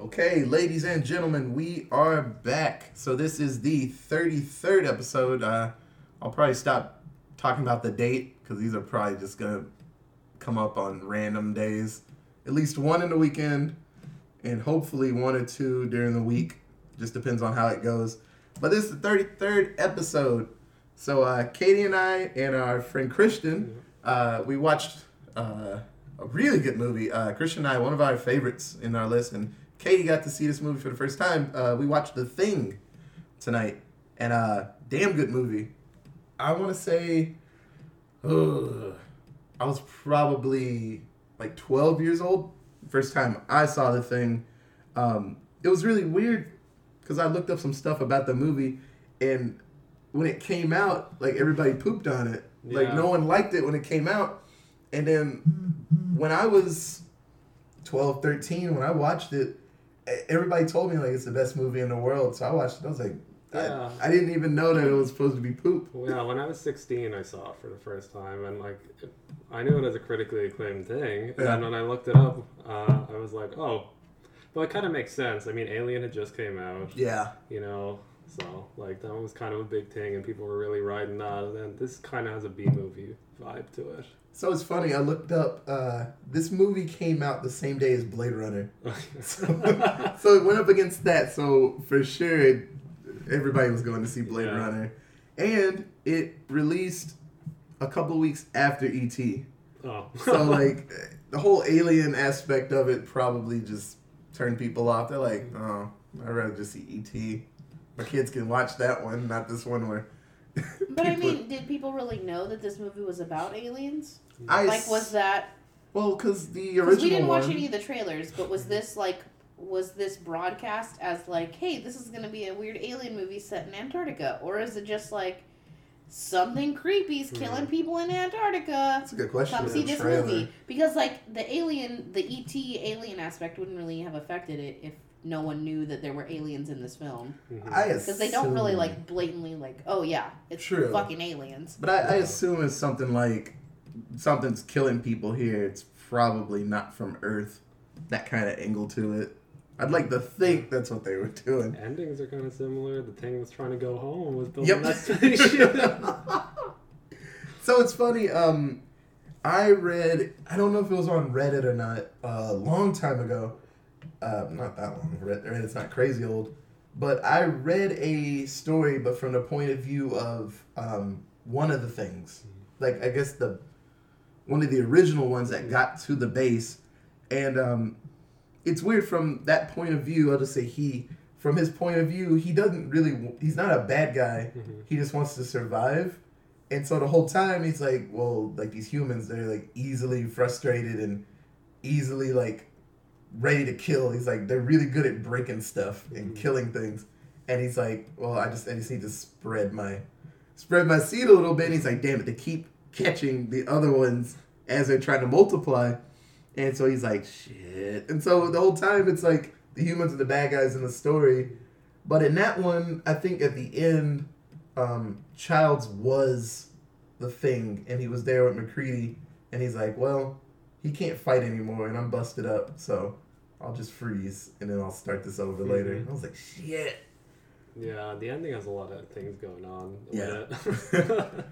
Okay, ladies and gentlemen, we are back. So this is the 33rd episode. Uh, I'll probably stop talking about the date because these are probably just gonna come up on random days. At least one in the weekend, and hopefully one or two during the week. Just depends on how it goes. But this is the 33rd episode. So uh, Katie and I and our friend Christian, uh, we watched uh, a really good movie. Uh, Christian and I, one of our favorites in our list, and Katie got to see this movie for the first time. Uh, we watched The Thing tonight, and uh, damn good movie. I want to say, ugh, I was probably like 12 years old. First time I saw The Thing. Um, it was really weird because I looked up some stuff about the movie, and when it came out, like everybody pooped on it. Like Yeah. no one liked it when it came out. And then when I was 12, 13, when I watched it, everybody told me like it's the best movie in the world. So I watched it. I was like, Yeah. I, I didn't even know that it was supposed to be poop. Yeah, when I was 16, I saw it for the first time, and like, I knew it as a critically acclaimed thing. And Yeah. then when I looked it up, uh, I was like, oh, well, it kind of makes sense. I mean, Alien had just came out, Yeah. you know, so like that was kind of a big thing, and people were really riding that. And then this kind of has a B movie vibe to it. So it's funny. I looked up. Uh, this movie came out the same day as Blade Runner. So, so it went up against that. So for sure, it, everybody was going to see Blade Yeah. Runner, and it released a couple weeks after ET. oh, So like the whole alien aspect of it probably just turned people off. They're like, oh, I'd rather just see ET. My kids can watch that one, not this one where. But I mean, did people really know that this movie was about aliens? I Like, was that? well because the Because original we didn't watch any of the trailers, but was this like? Was this broadcast as like, hey, this is gonna be a weird alien movie set in Antarctica, or is it just like something creepy's killing people in Antarctica? That's a good question. Come in see this trailer. movie because like the alien, the ET alien aspect wouldn't really have affected it if no one knew that there were aliens in this film Mhm. I because they don't really like blatantly like, oh yeah, it's True. fucking aliens. But I, I assume it's something like something's killing people here. It's probably not from Earth. That kind of angle to it. I'd like to think that's what they were doing. Endings are kind of similar. The thing was trying to go home was building Yep. that spaceship. so it's funny. Um, I read. I don't know if it was on Reddit or not. A long time ago. Uh, not that long. Red- Reddit's not crazy old. But I read a story, but from the point of view of um, one of the things. Like I guess the one of the original ones that got to the base, and um, it's weird from that point of view. I'll just say he. From his point of view, he doesn't really. He's not a bad guy. Mhm. He just wants to survive. And so the whole time he's like, well, like these humans, they're like easily frustrated and easily like ready to kill. He's like, they're really good at breaking stuff and Mhm. killing things. And he's like, well, I just, I just need to spread my, spread my seed a little bit. And he's like, damn it, they keep catching the other ones as they're trying to multiply. And so he's like, shit. And so the whole time it's like the humans are the bad guys in the story. But in that one, I think at the end, um, Childs was the thing, and he was there with MacReady, and he's like, "Well, he can't fight anymore, and I'm busted up, so I'll just freeze, and then I'll start this over later." Mhm. I was like, "Shit." yeah, the ending has a lot of things going on. Yeah.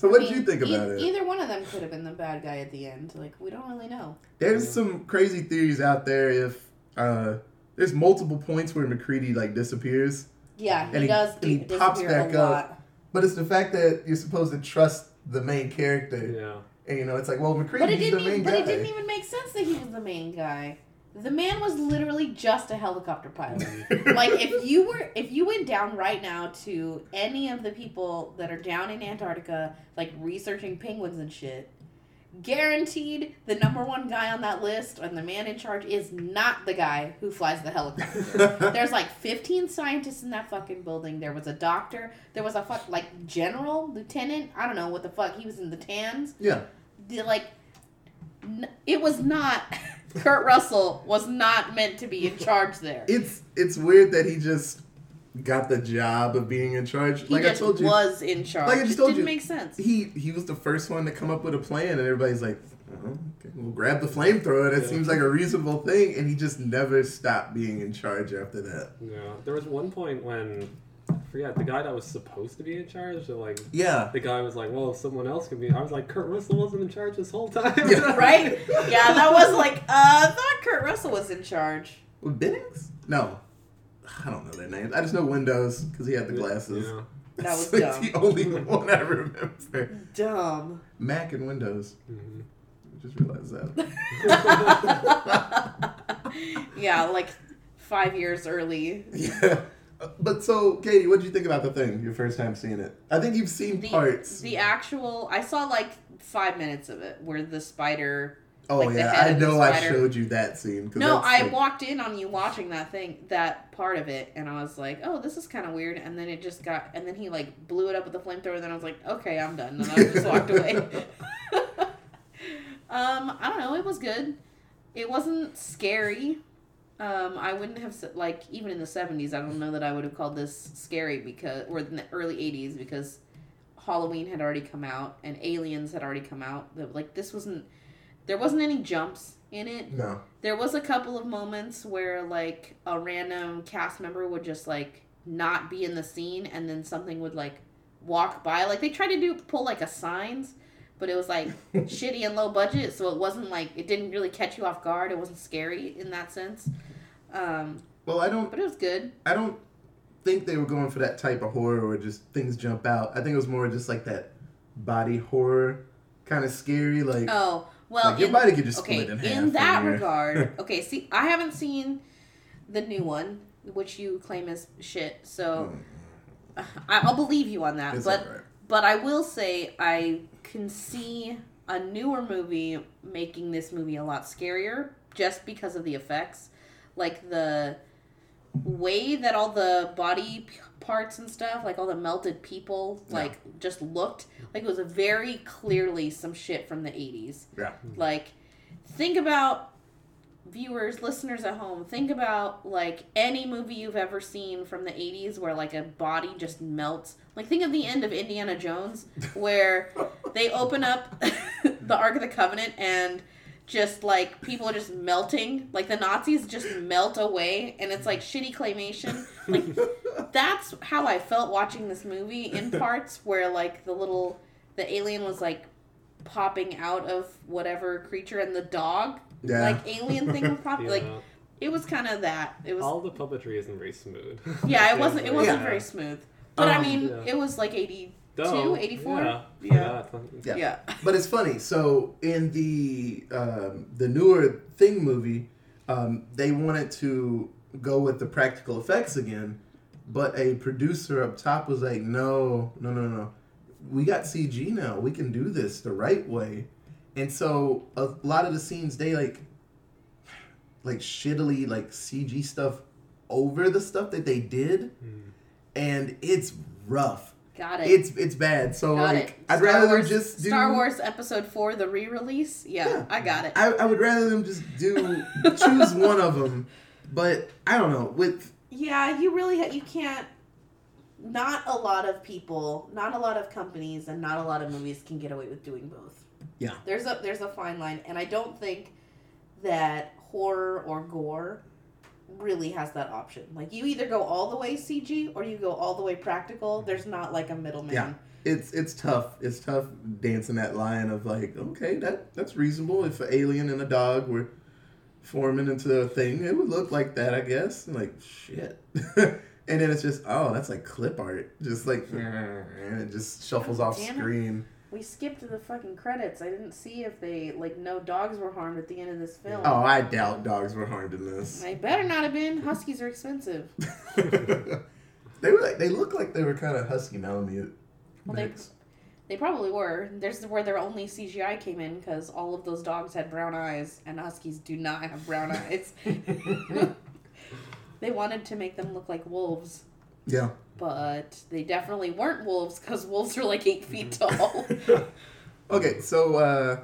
it. So, what I did you mean, think e- about it? Either one of them could have been the bad guy at the end. Like we don't really know. There's some crazy theories out there. If uh, there's multiple points where MacReady like disappears, Yeah, he, And he- does and he di- pops back up. but it's the fact that you're supposed to trust the main character, yeah. and you know it's like, well, But MacReady's it the didn't. main Even, guy. but it didn't even make sense that he was the main guy. The man was literally just a helicopter pilot. Mm. like if you were if you went down right now to any of the people that are down in Antarctica like researching penguins and shit guaranteed the number one guy on that list and the man in charge is not the guy who flies the helicopter. There's like 15 scientists in that fucking building. There was a doctor. There was a fuck like general lieutenant. I don't know what the fuck. He was in the tans. Yeah. the, like n- it was not Kurt Russell was not meant to be in charge there. it's it's weird that he just got the job of being in charge. He like I told you, was in charge. like I just it told didn't you, make sense. he he was the first one to come up with a plan, and everybody's like, oh, okay, we'll grab the flamethrower. That Yeah. seems like a reasonable thing, and he just never stopped being in charge after that. Yeah, there was one point when I forget the guy that was supposed to be in charge. So like Yeah. the guy was like, "Well, if someone else can be," I was like, "Kurt Russell wasn't in charge this whole time." Yeah. right? Yeah, that was like, uh, I thought Kurt Russell was in charge. With Bennings? No. I don't know their names. I just know Windows because he had the glasses. Yeah. That was That's dumb. the only one I remember. Dumb. Mac and Windows. Mhm. I just realized that. yeah, like five years early. Yeah. But so, Katie, what did you think about the thing? Your first time seeing it? I think you've seen The, parts. the actual, I saw like five minutes of it where the spider. oh like yeah, I know. I showed you that scene. No, I like- walked in on you watching that thing, that part of it, and I was like, "Oh, this is kind of weird." And then it just got, and then he like blew it up with the flamethrower. And then I was like, "Okay, I'm done." And I just walked away. um, I don't know. It was good. It wasn't scary. Um, I wouldn't have said like even in the seventies. I don't know that I would have called this scary because or in the early eighties because Halloween had already come out and Aliens had already come out. That like this wasn't. There wasn't any jumps in it. No. There was a couple of moments where like a random cast member would just like not be in the scene and then something would like walk by. Like they tried to do pull like a signs, but it was like shitty and low budget, so it wasn't like it didn't really catch you off guard. It wasn't scary in that sense. Um, Well, I don't. but it was good. I don't think they were going for that type of horror where just things jump out. I think it was more just like that body horror, kind of scary. Like, Oh well, like your in- body could just okay, split in half. in that your- regard, okay. See, I haven't seen the new one, which you claim is shit. So I, I'll believe you on that. Mm. It's but alright. but I will say I can see a newer movie making this movie a lot scarier just because of the effects, like the way that all the body parts and stuff, like all the melted people, Yeah. like just looked like it was very clearly some shit from the eighties. Yeah. Like, think about viewers, listeners at home. Think about like any movie you've ever seen from the '80s where like a body just melts. Like, think of the end of Indiana Jones where they open up the Ark of the Covenant and just like people are just melting. Like the Nazis just melt away, and it's like shitty claymation. Like that's how I felt watching this movie in parts where like the little the alien was like popping out of whatever creature and the dog Yeah. like alien thing was popping Yeah. like it was kind of that it was all the puppetry isn't very smooth. yeah it wasn't it wasn't Yeah. very smooth but i Um, mean Yeah. it was like 82 Though, 84 Yeah. Yeah. Yeah. yeah But it's funny. So in the um, the newer Thing movie, um, they wanted to go with the practical effects again, but a producer up top was like, "No, no, no, no. We got CG now. We can do this the right way." And so a lot of the scenes they like, like shittily like CG stuff over the stuff that they did, Mm. and it's rough. Got it It's it's bad. So got like, it I'd Star rather Wars, them just do star wars episode 4 the re-release yeah, Yeah. i got it I, I would rather them just do choose one of them, but I don't know with yeah you really ha- you can't not a lot of people not a lot of companies and not a lot of movies can get away with doing both Yeah. there's a there's a fine line and i don't think that horror or gore really has that option like you either go all the way cg or you go all the way practical there's not like a middleman Yeah. it's it's tough. It's tough dancing that line of like, okay, that that's reasonable. If an alien and a dog were forming into a thing, it would look like that, I guess. And like shit. and then it's just oh, that's like clip art, just like and it just shuffles off Damn it. We skipped the fucking credits i didn't see if they like no dogs were harmed at the end of this film Oh, I doubt dogs were harmed in this. they better not have been huskies are expensive they were like they look like they were kind of husky malamute. Well, they-. They probably were. There's where their only CGI came in because all of those dogs had brown eyes, and huskies do not have brown eyes. they wanted to make them look like wolves, yeah. but they definitely weren't wolves because wolves are like eight feet tall. Okay, so uh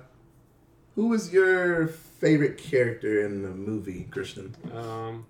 who was your favorite character in the movie, Christian? Um,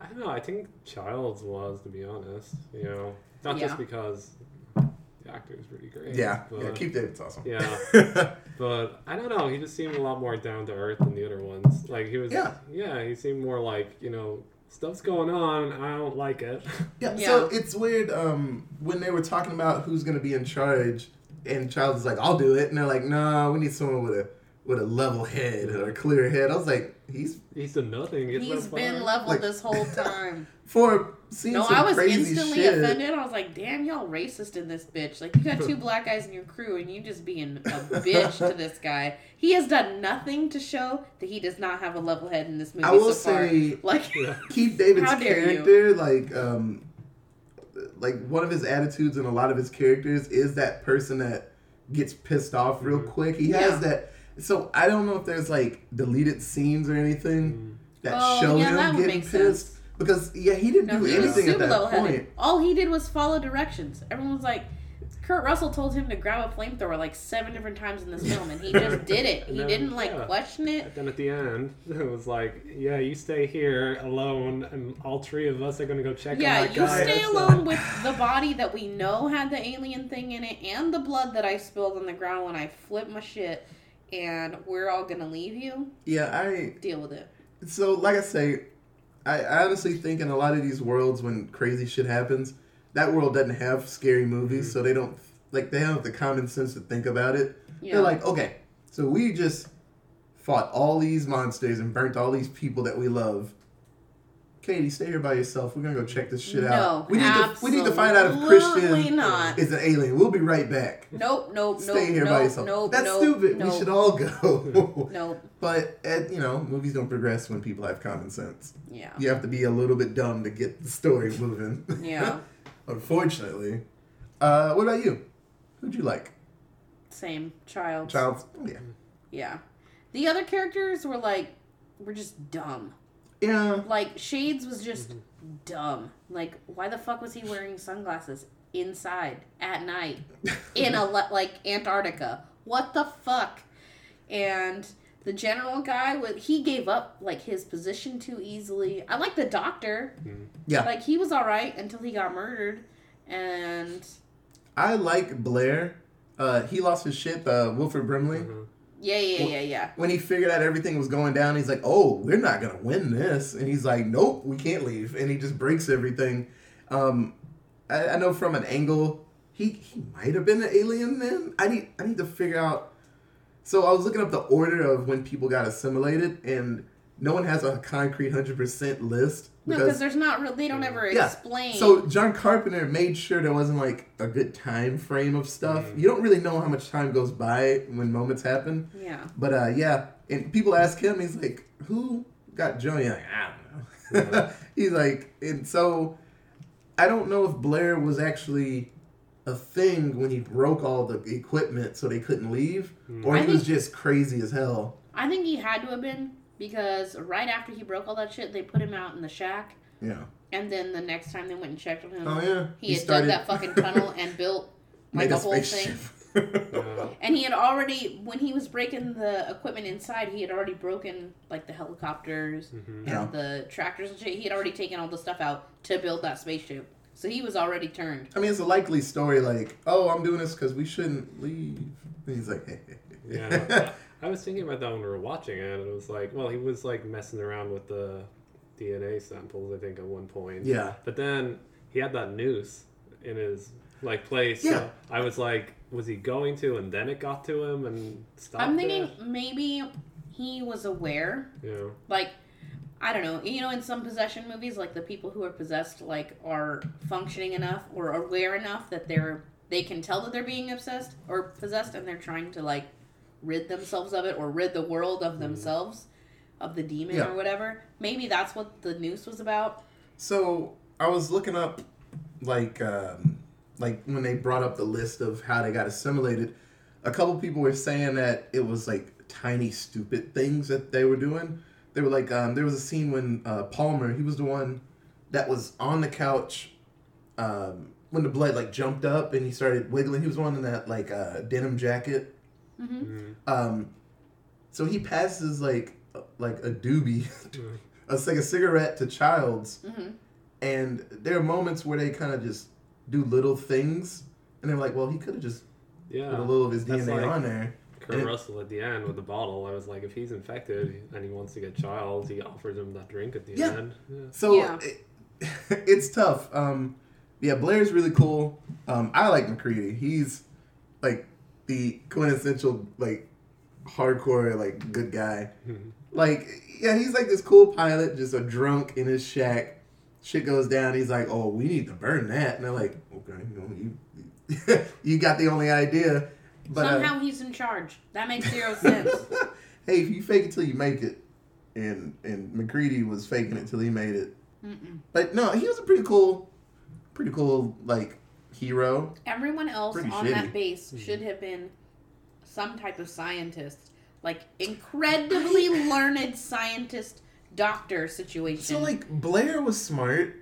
I don't know. I think Childs was, to be honest. You know, not Yeah. just because the actor is pretty great. Yeah, but, yeah. Keith David's awesome. Yeah. But I don't know. He just seemed a lot more down to earth than the other ones. Like he was. Yeah. Yeah. He seemed more like you know stuff's going on. I don't like it. Yeah, Yeah. so it's weird um, when they were talking about who's going to be in charge, and Childs is like, "I'll do it," and they're like, "No, we need someone with a with a level head or a clear head." I was like, "He's He's done nothing. He's, He's so been level Like- this whole time. for seeing No, some I was crazy instantly shit." offended. I was like, damn, y'all racist in this bitch. Like, you got two black guys in your crew and you just being a bitch to this guy. He has done nothing to show that he does not have a level head in this movie I will so far. say, Like, Keith David's How dare you. character, like, um, like one of his attitudes and a lot of his characters is that person that gets pissed off real Mhm. quick. He Yeah. has that. So I don't know if there's like deleted scenes or anything that Oh, show yeah, him that getting pissed. sense. Because yeah, he didn't no, do he was anything at super that level point. headed. All he did was follow directions. Everyone was like, Kurt Russell told him to grab a flamethrower like seven different times in this film, and he just did it. He No, didn't like yeah. question it. And then at the end, it was like, yeah, you stay here alone, and all three of us are gonna go check Yeah, on that you guy. stay alone like- with the body that we know had the alien thing in it and the blood that I spilled on the ground when I flipped my shit, and we're all gonna leave you. Yeah, I Deal with it. so like I say, I, honestly think in a lot of these worlds when crazy shit happens, that world doesn't have scary movies, Mhm. so they don't like they have the common sense to think about it. Yeah. They're like, okay, so we just fought all these monsters and burnt all these people that we love. Katie, stay here by yourself. We're gonna go check this shit no, out. We need to we need to find out if Christian not. is an alien. We'll be right back. Nope, nope, nope, Stay here nope, by yourself. nope, That's nope, stupid. Nope, We should all go. Nope. but uh, you know, movies don't progress when people have common sense. Yeah. You have to be a little bit dumb to get the story moving. Yeah. Unfortunately. Uh, what about you? Who'd you like? Same. Child. Child's. Oh, yeah. Yeah. The other characters were like, were just dumb. Yeah. Like Shades was just dumb. Like, why the fuck was he wearing sunglasses inside at night in a like Antarctica? What the fuck? And the general guy would he gave up like his position too easily. I like the doctor. Yeah. Like he was all right until he got murdered, and I like Blair. Uh, he lost his shit, uh, Wilford Brimley. Mhm. Yeah, yeah, yeah, yeah. When he figured out everything was going down, he's like, "Oh, we're not gonna win this," and he's like, "Nope, we can't leave," and he just breaks everything. Um, I, I know from an angle, he he might have been an alien then. I need I need to figure out. So I was looking up the order of when people got assimilated, and no one has a concrete hundred percent list No, because there's not real. They don't ever Yeah. explain. So John Carpenter made sure there wasn't like a good time frame of stuff. Mhm. You don't really know how much time goes by when moments happen. yeah, But uh, yeah, and people ask him, he's like, "Who got Joey?" Like, I don't know. Yeah. he's like, and so I don't know if Blair was actually a thing when he broke all the equipment so they couldn't leave, Hmm. or I he was just crazy as hell. I think he had to have been because right after he broke all that shit, they put him out in the shack, Yeah. and then the next time they went and checked on him, Oh yeah. he, had dug that fucking tunnel and built like made a whole thing. And he had already, when he was breaking the equipment inside, he had already broken like the helicopters Mhm. and Yeah. the tractors and shit. He had already taken all the stuff out to build that spaceship. So he was already turned. I mean, it's a likely story. Like, oh, I'm doing this because we shouldn't leave. And he's like, Yeah. I was thinking about that when we were watching it, and it was like, well, he was like messing around with the DNA samples, I think, at one point. yeah. But then he had that noose in his like place. Yeah. So I was like, was he going to, and then it got to him and stopped I'm thinking it? maybe he was aware You know. like I don't know. You know, in some possession movies, like the people who are possessed, like are functioning enough or aware enough that they're they can tell that they're being obsessed or possessed, and they're trying to like rid themselves of it or rid the world of themselves of the demon Yeah. or whatever. Maybe that's what the noose was about. So I was looking up, like, um, like when they brought up the list of how they got assimilated. A couple people were saying that it was like tiny, stupid things that they were doing. They were like, um, there was a scene when uh, Palmer, he was the one that was on the couch um, when the blood like jumped up and he started wiggling. He was one in that like uh, denim jacket. Hmm Mm. Um, so he passes like like a doobie, Mm. a, like a cigarette to Childs, hmm and there are moments where they kind of just do little things, and they're like, well, he could have just Yeah. put a little of his That's DNA like- on there. Kurt And it- Russell at the end with the bottle. I was like, if he's infected and he wants to get Childs, he offers him that drink at the Yeah. end. Yeah. So Yeah. it, it's tough. Um, yeah, Blair's really cool. Um, I like MacReady. He's like the quintessential like hardcore like good guy. Like yeah, he's like this cool pilot, just a drunk in his shack. Shit goes down. He's like, "Oh, we need to burn that," and they're like, "Okay, you, know, you, you got the only idea." But uh, Somehow he's in charge. That makes zero sense. hey, if you fake it till you make it, and and MacReady was faking it till he made it. Mm-mm. But no, he was a pretty cool, pretty cool like hero. Everyone else Pretty on shitty. that base mm-hmm. should have been some type of scientist, like incredibly learned scientist doctor situation. So like Blair was smart,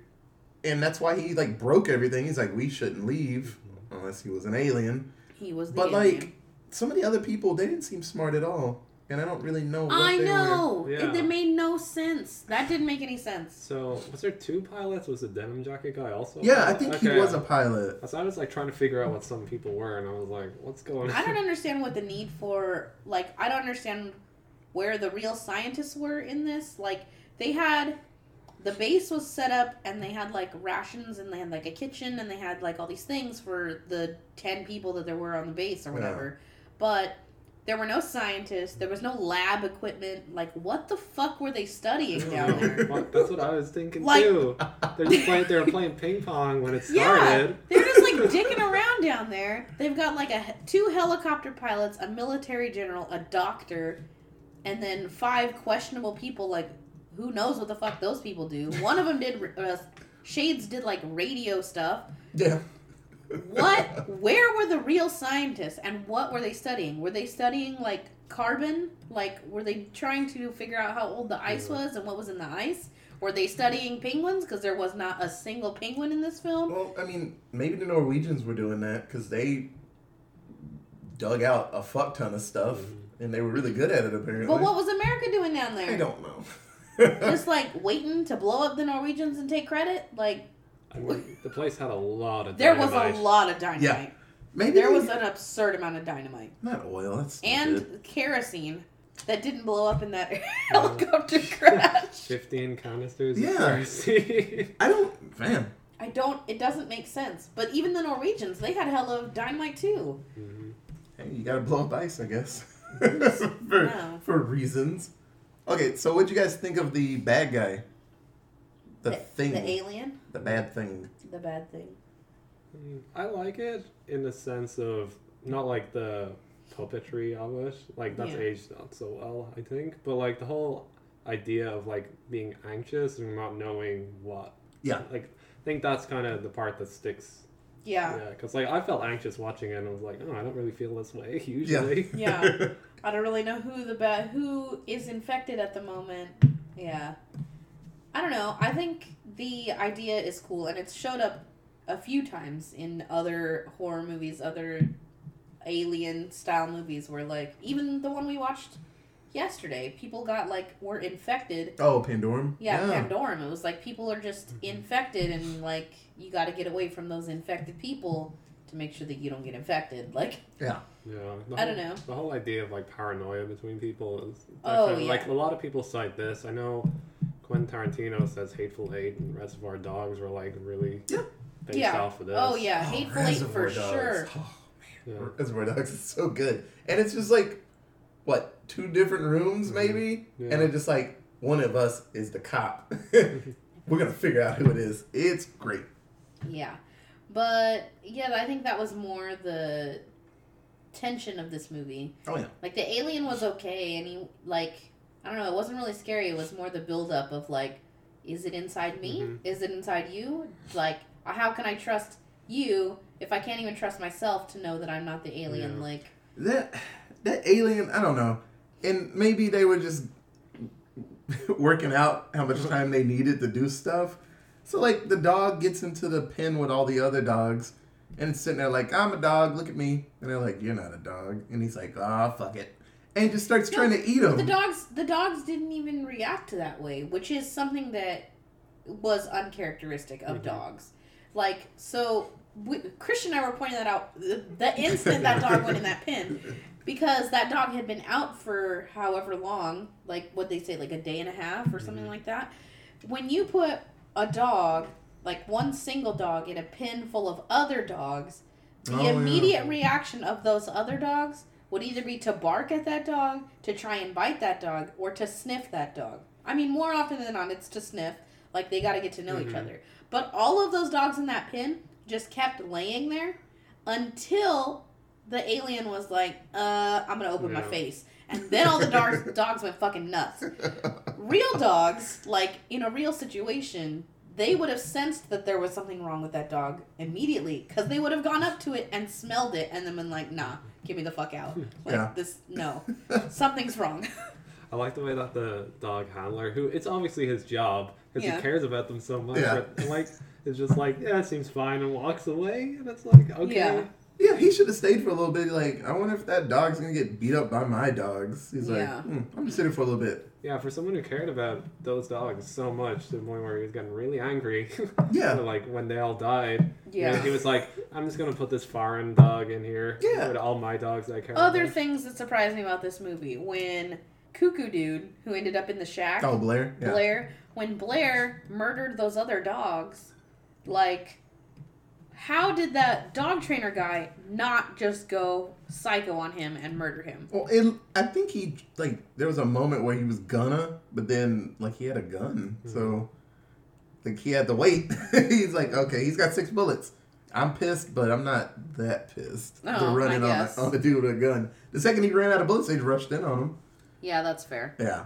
and that's why he like broke everything. He's like, we shouldn't leave unless he was an alien. he was the But alien. like some of the other people, they didn't seem smart at all, and I don't really know. What I they Were. know. Yeah. It, it made no sense. That didn't make any sense. So, was there two pilots? Was the denim jacket guy also? Yeah, I pilot? think he was a pilot. So I was like trying to figure out what some people were, and I was like, "What's going on?" I don't understand what the need for like I don't understand where the real scientists were in this. Like they had the base was set up and they had like rations and they had like a kitchen and they had like all these things for the 10 people that there were on the base or whatever. But there were no scientists, there was no lab equipment. Like what the fuck were they studying down there? That's what I was thinking Like- too. They're just playing. They were playing ping pong when it started. Yeah, they're just like dicking around down there. They've got like a two helicopter pilots, a military general, a doctor, and then five questionable people. Like, who knows what the fuck those people do? One of them did. Uh, Shades did like radio stuff. Yeah. What? Where were the real scientists, and what were they studying? Were they studying like carbon? Like, were they trying to figure out how old the ice Yeah. was and what was in the ice? Were they studying penguins? Because there was not a single penguin in this film. Well, I mean, maybe the Norwegians were doing that because they dug out a fuck ton of stuff, mm-hmm. and they were really good at it. Apparently. But what was America doing down there? I don't know. Just like waiting to blow up the Norwegians and take credit? Like I mean, the place had a lot of. Dynamite. There was a lot of dynamite. Yeah. maybe There was an absurd amount of dynamite. not oil. That's And stupid. kerosene that didn't blow up in that helicopter crash. Fifteen canisters. of Yeah. kerosene. I don't, man. I don't it doesn't make sense. But even the Norwegians, they had hella of dynamite too. Mhm. Hey, you gotta blow up ice, I guess, for Wow. for reasons. Okay, so what'd you guys think of the bad guy? The, thing, The alien, the bad thing. the bad thing. Mm, I like it in the sense of not like the puppetry of it. Like that's Yeah. aged not so well, I think. But like the whole idea of like being anxious and not knowing what. Yeah. Like I think that's kind of the part that sticks. Yeah. Yeah, because like I felt anxious watching it, and I was like, oh, I don't really feel this way usually. Yeah. I don't really know who the bad who is infected at the moment. Yeah. I don't know. I think the idea is cool and it's showed up a few times in other horror movies, other alien style movies where like even the one we watched yesterday, people got like were infected. Oh, Pandorum. Yeah, Pandorum. It was like people are just mm-hmm. infected and like you got to get away from those infected people to make sure that you don't get infected. Like Yeah. Yeah, the I don't know. The whole idea of like paranoia between people is Oh, definitely- like a lot of people cite this. I know Quentin Tarantino says Hateful Eight and Reservoir Dogs were like really Yeah. based Yeah. off of this. oh yeah, Oh, Hateful Eight for Reservoir Dogs. sure. Oh, Yeah. Reservoir Dogs is so good, and it's just like what two different rooms mm-hmm. maybe, Yeah. and it's just like one of us is the cop. Mm-hmm. We're gonna figure out who it is. It's great. Yeah. But yeah, I think that was more the tension of this movie. Oh yeah. Like the alien was okay and he like I don't know, it wasn't really scary. It was more the build up of like is it inside me? Mhm. Is it inside you? Like how can I trust you if I can't even trust myself to know that I'm not the alien Yeah. like That that alien, I don't know, and maybe they were just working out how much time they needed to do stuff. So like the dog gets into the pen with all the other dogs, and it's sitting there like I'm a dog. Look at me, and they're like you're not a dog, and he's like ah fuck it, and just starts trying to eat them. the dogs, the dogs didn't even react to that way, which is something that was uncharacteristic of Mhm. dogs. Like so, we, Christian and I were pointing that out the, instant that dog went in that pen, because that dog had been out for however long, like what they say, like a day and a half or something Mhm. like that. When you put a dog, like one single dog, in a pen full of other dogs, the Oh, yeah. immediate reaction of those other dogs would either be to bark at that dog, to try and bite that dog, or to sniff that dog. I mean, more often than not, it's to sniff. Like they got to get to know each Mhm. other. But all of those dogs in that pen just kept laying there until the alien was like, "Uh, I'm gonna open my face," and then all the dogs dogs went fucking nuts. Real dogs, like in a real situation, they would have sensed that there was something wrong with that dog immediately because they would have gone up to it and smelled it and then been like, "Nah, get me the fuck out." Like Yeah. this, no, something's wrong. I like the way that the dog handler, who it's obviously his job because Yeah. he cares about them so much, Yeah. but like it's just like yeah, it seems fine, and walks away, and it's like okay, Yeah. Yeah, he should have stayed for a little bit. Like, I wonder if that dog's gonna get beat up by my dogs. He's like, hmm, I'm just sitting for a little bit. Yeah, for someone who cared about those dogs so much to the point where he was getting really angry. Yeah. like when they all died. Yeah. he was like, I'm just gonna put this foreign dog in here. Yeah. With all my dogs I care Other about. things that surprised me about this movie when Cuckoo Dude, who ended up in the shack, Oh, Blair. Yeah. Blair, when Blair murdered those other dogs, like, how did that dog trainer guy not just go psycho on him and murder him? Well, it, I think he like there was a moment where he was gonna, but then like he had a gun, Hmm. so like he had to wait. he's like, okay, he's got six bullets. I'm pissed, but I'm not that pissed. Oh, to run I in on guess. a, on a dude with a gun. The second he ran out of bullets, they rushed in on him. Yeah, that's fair. Yeah,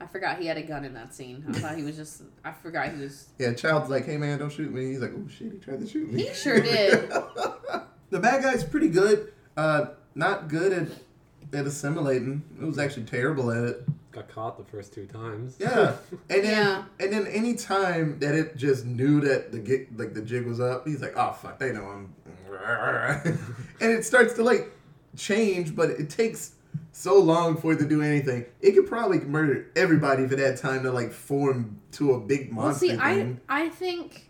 I forgot he had a gun in that scene. I thought he was just. I forgot he was. yeah. Child's like, hey man, don't shoot me. He's like, oh shit, he tried to shoot me. He sure did. the bad guy's pretty good. Uh, not good at at assimilating. It was actually terrible at it. Got caught the first two times. Yeah, and then Yeah. and then any time that it just knew that the gig, like the jig was up, he's like, "Oh fuck, they know I'm," and it starts to like change, but it takes so long for it to do anything. It could probably murder everybody if it had time to like form to a big monster. Well, see, I thing. I think,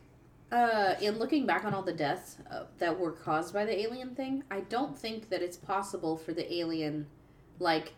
uh, in looking back on all the deaths uh, that were caused by the alien thing, I don't think that it's possible for the alien, like,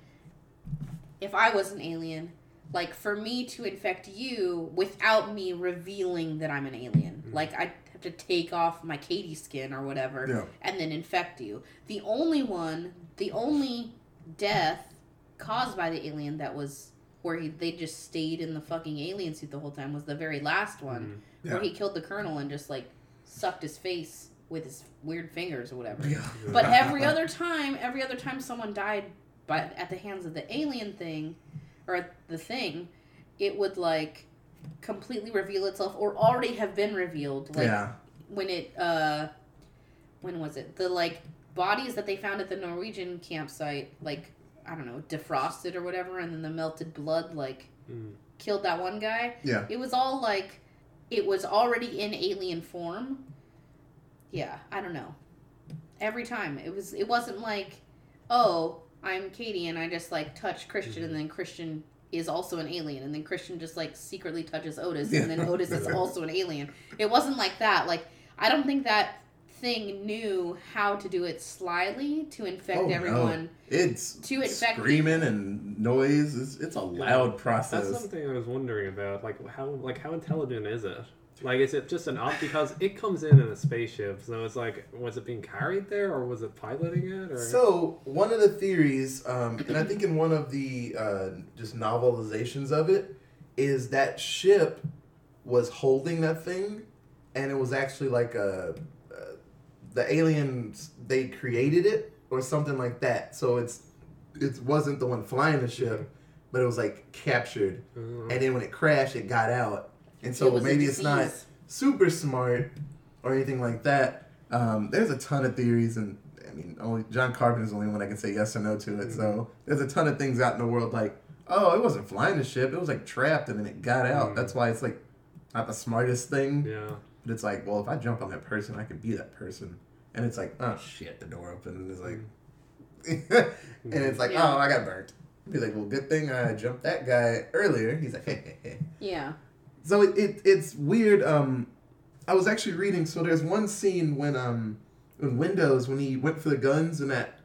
if I was an alien, like for me to infect you without me revealing that I'm an alien. Mhm. Like I'd have to take off my Katie skin or whatever Yeah. and then infect you. The only one, the only death caused by the alien that was where he, they just stayed in the fucking alien suit the whole time was the very last one Mhm. Yeah. where he killed the colonel and just like sucked his face with his weird fingers or whatever. Yeah. But every other time, every other time someone died by at the hands of the alien thing or the thing, it would like completely reveal itself or already have been revealed. Like yeah, when it uh when was it? The like bodies that they found at the Norwegian campsite, like I don't know, defrosted or whatever, and then the melted blood like Mm. killed that one guy. yeah, It was all like it was already in alien form. Yeah, I don't know. Every time it was it wasn't like, "Oh, I'm Katie and I just like touch Christian and then Christian is also an alien and then Christian just like secretly touches Otis and then Otis is also an alien." It wasn't like that. Like I don't think that thing knew how to do it slyly to infect Oh, no. everyone. it's To infect screaming and noise. It's, it's a loud process. That's something I was wondering about. Like how like how intelligent is it? Like is it just an op because it comes in in a spaceship? So it's like was it being carried there or was it piloting it or So one of the theories, um, and I think in one of the uh, just novelizations of it, is that ship was holding that thing, and it was actually like a the aliens they created it or something like that. So it's it wasn't the one flying the ship, but it was like captured, Uh, and then when it crashed, it got out, and so It maybe it's not super smart or anything like that. Um, there's a ton of theories, and I mean, only John Carpenter is the only one I can say yes or no to it. So there's a ton of things out in the world like, oh, it wasn't flying the ship; it was like trapped, and then it got out. Mm. That's why it's like not the smartest thing, yeah. But it's like, well, if I jump on that person, I could be that person. And it's like, oh shit, the door opened, and it's like, and it's like, Yeah. oh, I got burnt. Be like, well, good thing I jumped that guy earlier. He's like, hey, hey, hey. Yeah. So it, it it's weird. Um, I was actually reading. So there's one scene when um in Windows when he went for the guns in that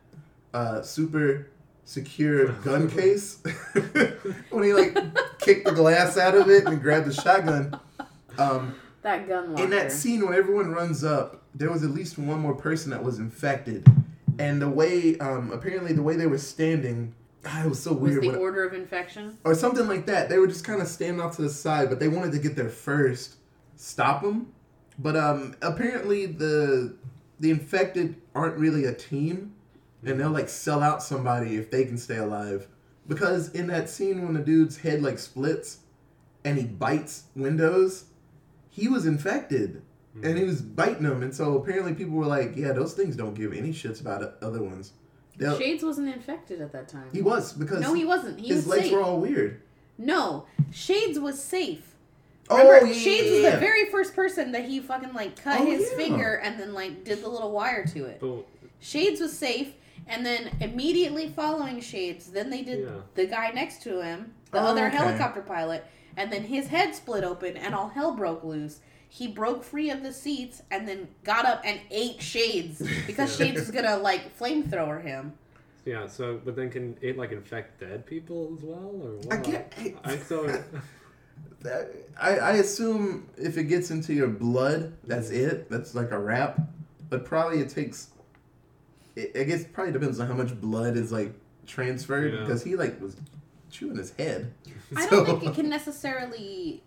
uh super secure gun case when he like kicked the glass out of it and grabbed the shotgun. Um, That gun in that scene when everyone runs up, there was at least one more person that was infected, and the way um apparently the way they were standing, ah, it was so was weird. the when- order of infection. or something like that. They were just kind of standing off to the side, but they wanted to get there first, stop them. But um, apparently the the infected aren't really a team, and they'll like sell out somebody if they can stay alive. Because in that scene when the dude's head like splits, and he bites windows, he was infected. And he mm-hmm. was biting them, and so apparently people were like, "Yeah, those things don't give any shits about other ones." They'll- Shades wasn't infected at that time. he was because no, he wasn't. He his was legs safe. were all weird. No, Shades was safe. Oh, Remember, yeah, Shades yeah, was the very first person that he fucking like cut Oh, his yeah. finger and then like did the little wire to it. But Shades was safe, and then immediately following Shades, then they did Yeah. the guy next to him, the Oh, other okay. helicopter pilot, and then his head split open and all hell broke loose. He broke free of the seats and then got up and ate Shades because Yeah. Shades was gonna like flamethrower him. yeah, so but then can it like infect dead people as well, or what? I get- I so That- I, I assume if it gets into your blood, that's it. That's like a wrap. But probably it takes. It, I guess probably depends on how much blood is like transferred Yeah. because he like was chewing his head. I don't think it can necessarily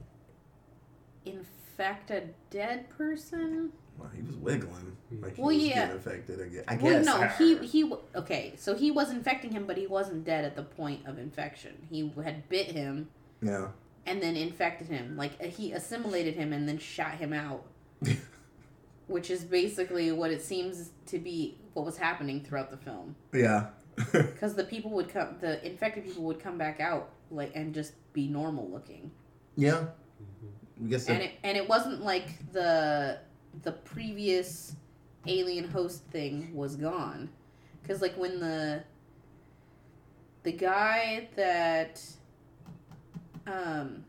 infect a dead person. Well, he was wiggling like he Well, was yeah. getting again. I guess. Well, no, he he okay. So he was infecting him, but he wasn't dead at the point of infection. He had bit him Yeah. and then infected him. Like uh, he assimilated him and then shot him out, which is basically what it seems to be what was happening throughout the film. Yeah. Because the people would come, the infected people would come back out like and just be normal looking, yeah. I guess. and it and it wasn't like the the previous alien host thing was gone, because like when the the guy that um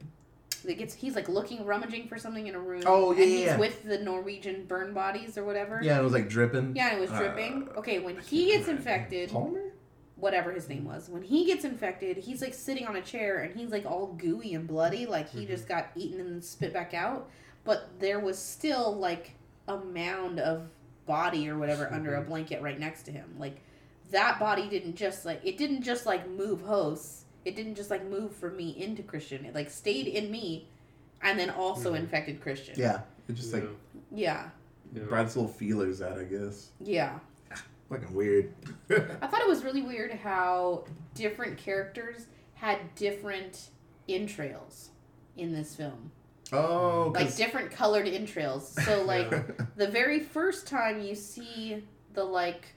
that gets he's like looking rummaging for something in a room. Oh, yeah, and yeah, he's yeah. with the Norwegian burn bodies or whatever. yeah, it was like dripping. Yeah, it was Uh, dripping. okay, when he gets infected, Palmer. Whatever his name was, when he gets infected, he's like sitting on a chair and he's like all gooey and bloody, like he just got eaten and spit back out. But there was still like a mound of body or whatever under a blanket right next to him. Like that body didn't just like it didn't just like move hosts. It didn't just like move from me into Christian. It like stayed in me and then also Mhm. infected Christian. Yeah. It just like Yeah. yeah. brought its little feelers out. I guess. Yeah. Fucking weird. I thought it was really weird how different characters had different entrails in this film. oh, Like different colored entrails. So like Yeah. the very first time you see the like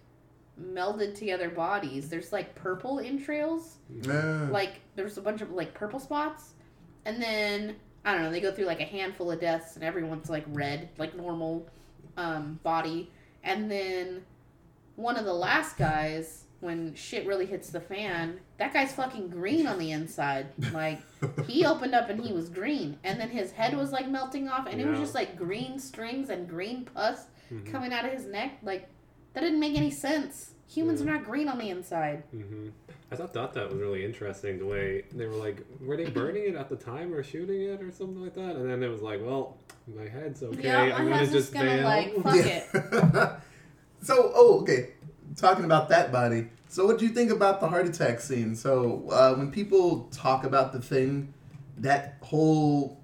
melded together bodies, there's like purple entrails. Yeah. Like there's a bunch of like purple spots. And then I don't know, they go through like a handful of deaths and everyone's like red, like normal um body. And then one of the last guys, when shit really hits the fan, that guy's fucking green on the inside. Like he opened up and he was green, and then his head was like melting off, and it was just like green strings and green pus Mhm. coming out of his neck. Like that didn't make any sense. Humans Yeah. are not green on the inside. hmm I thought, thought that was really interesting the way they were like, were they burning it at the time or shooting it or something like that? And then it was like, well, my head's okay. Yeah, I'm my gonna just just gonna, bail. like, fuck it. so, oh, okay. Talking about that body. So, what do you think about the heart attack scene? So, uh, when people talk about the thing, that whole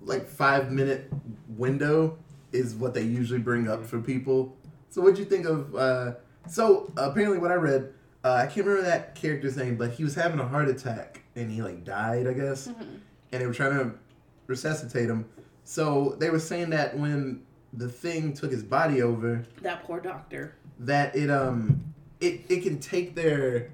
like five minute window is what they usually bring up for people. So, what do you think of? Uh, so, apparently, what I read, uh, I can't remember that character's name, but he was having a heart attack and he like died, I guess Mhm. and they were trying to resuscitate him. So they were saying that when the thing took his body over, That poor doctor. that it um it it can take their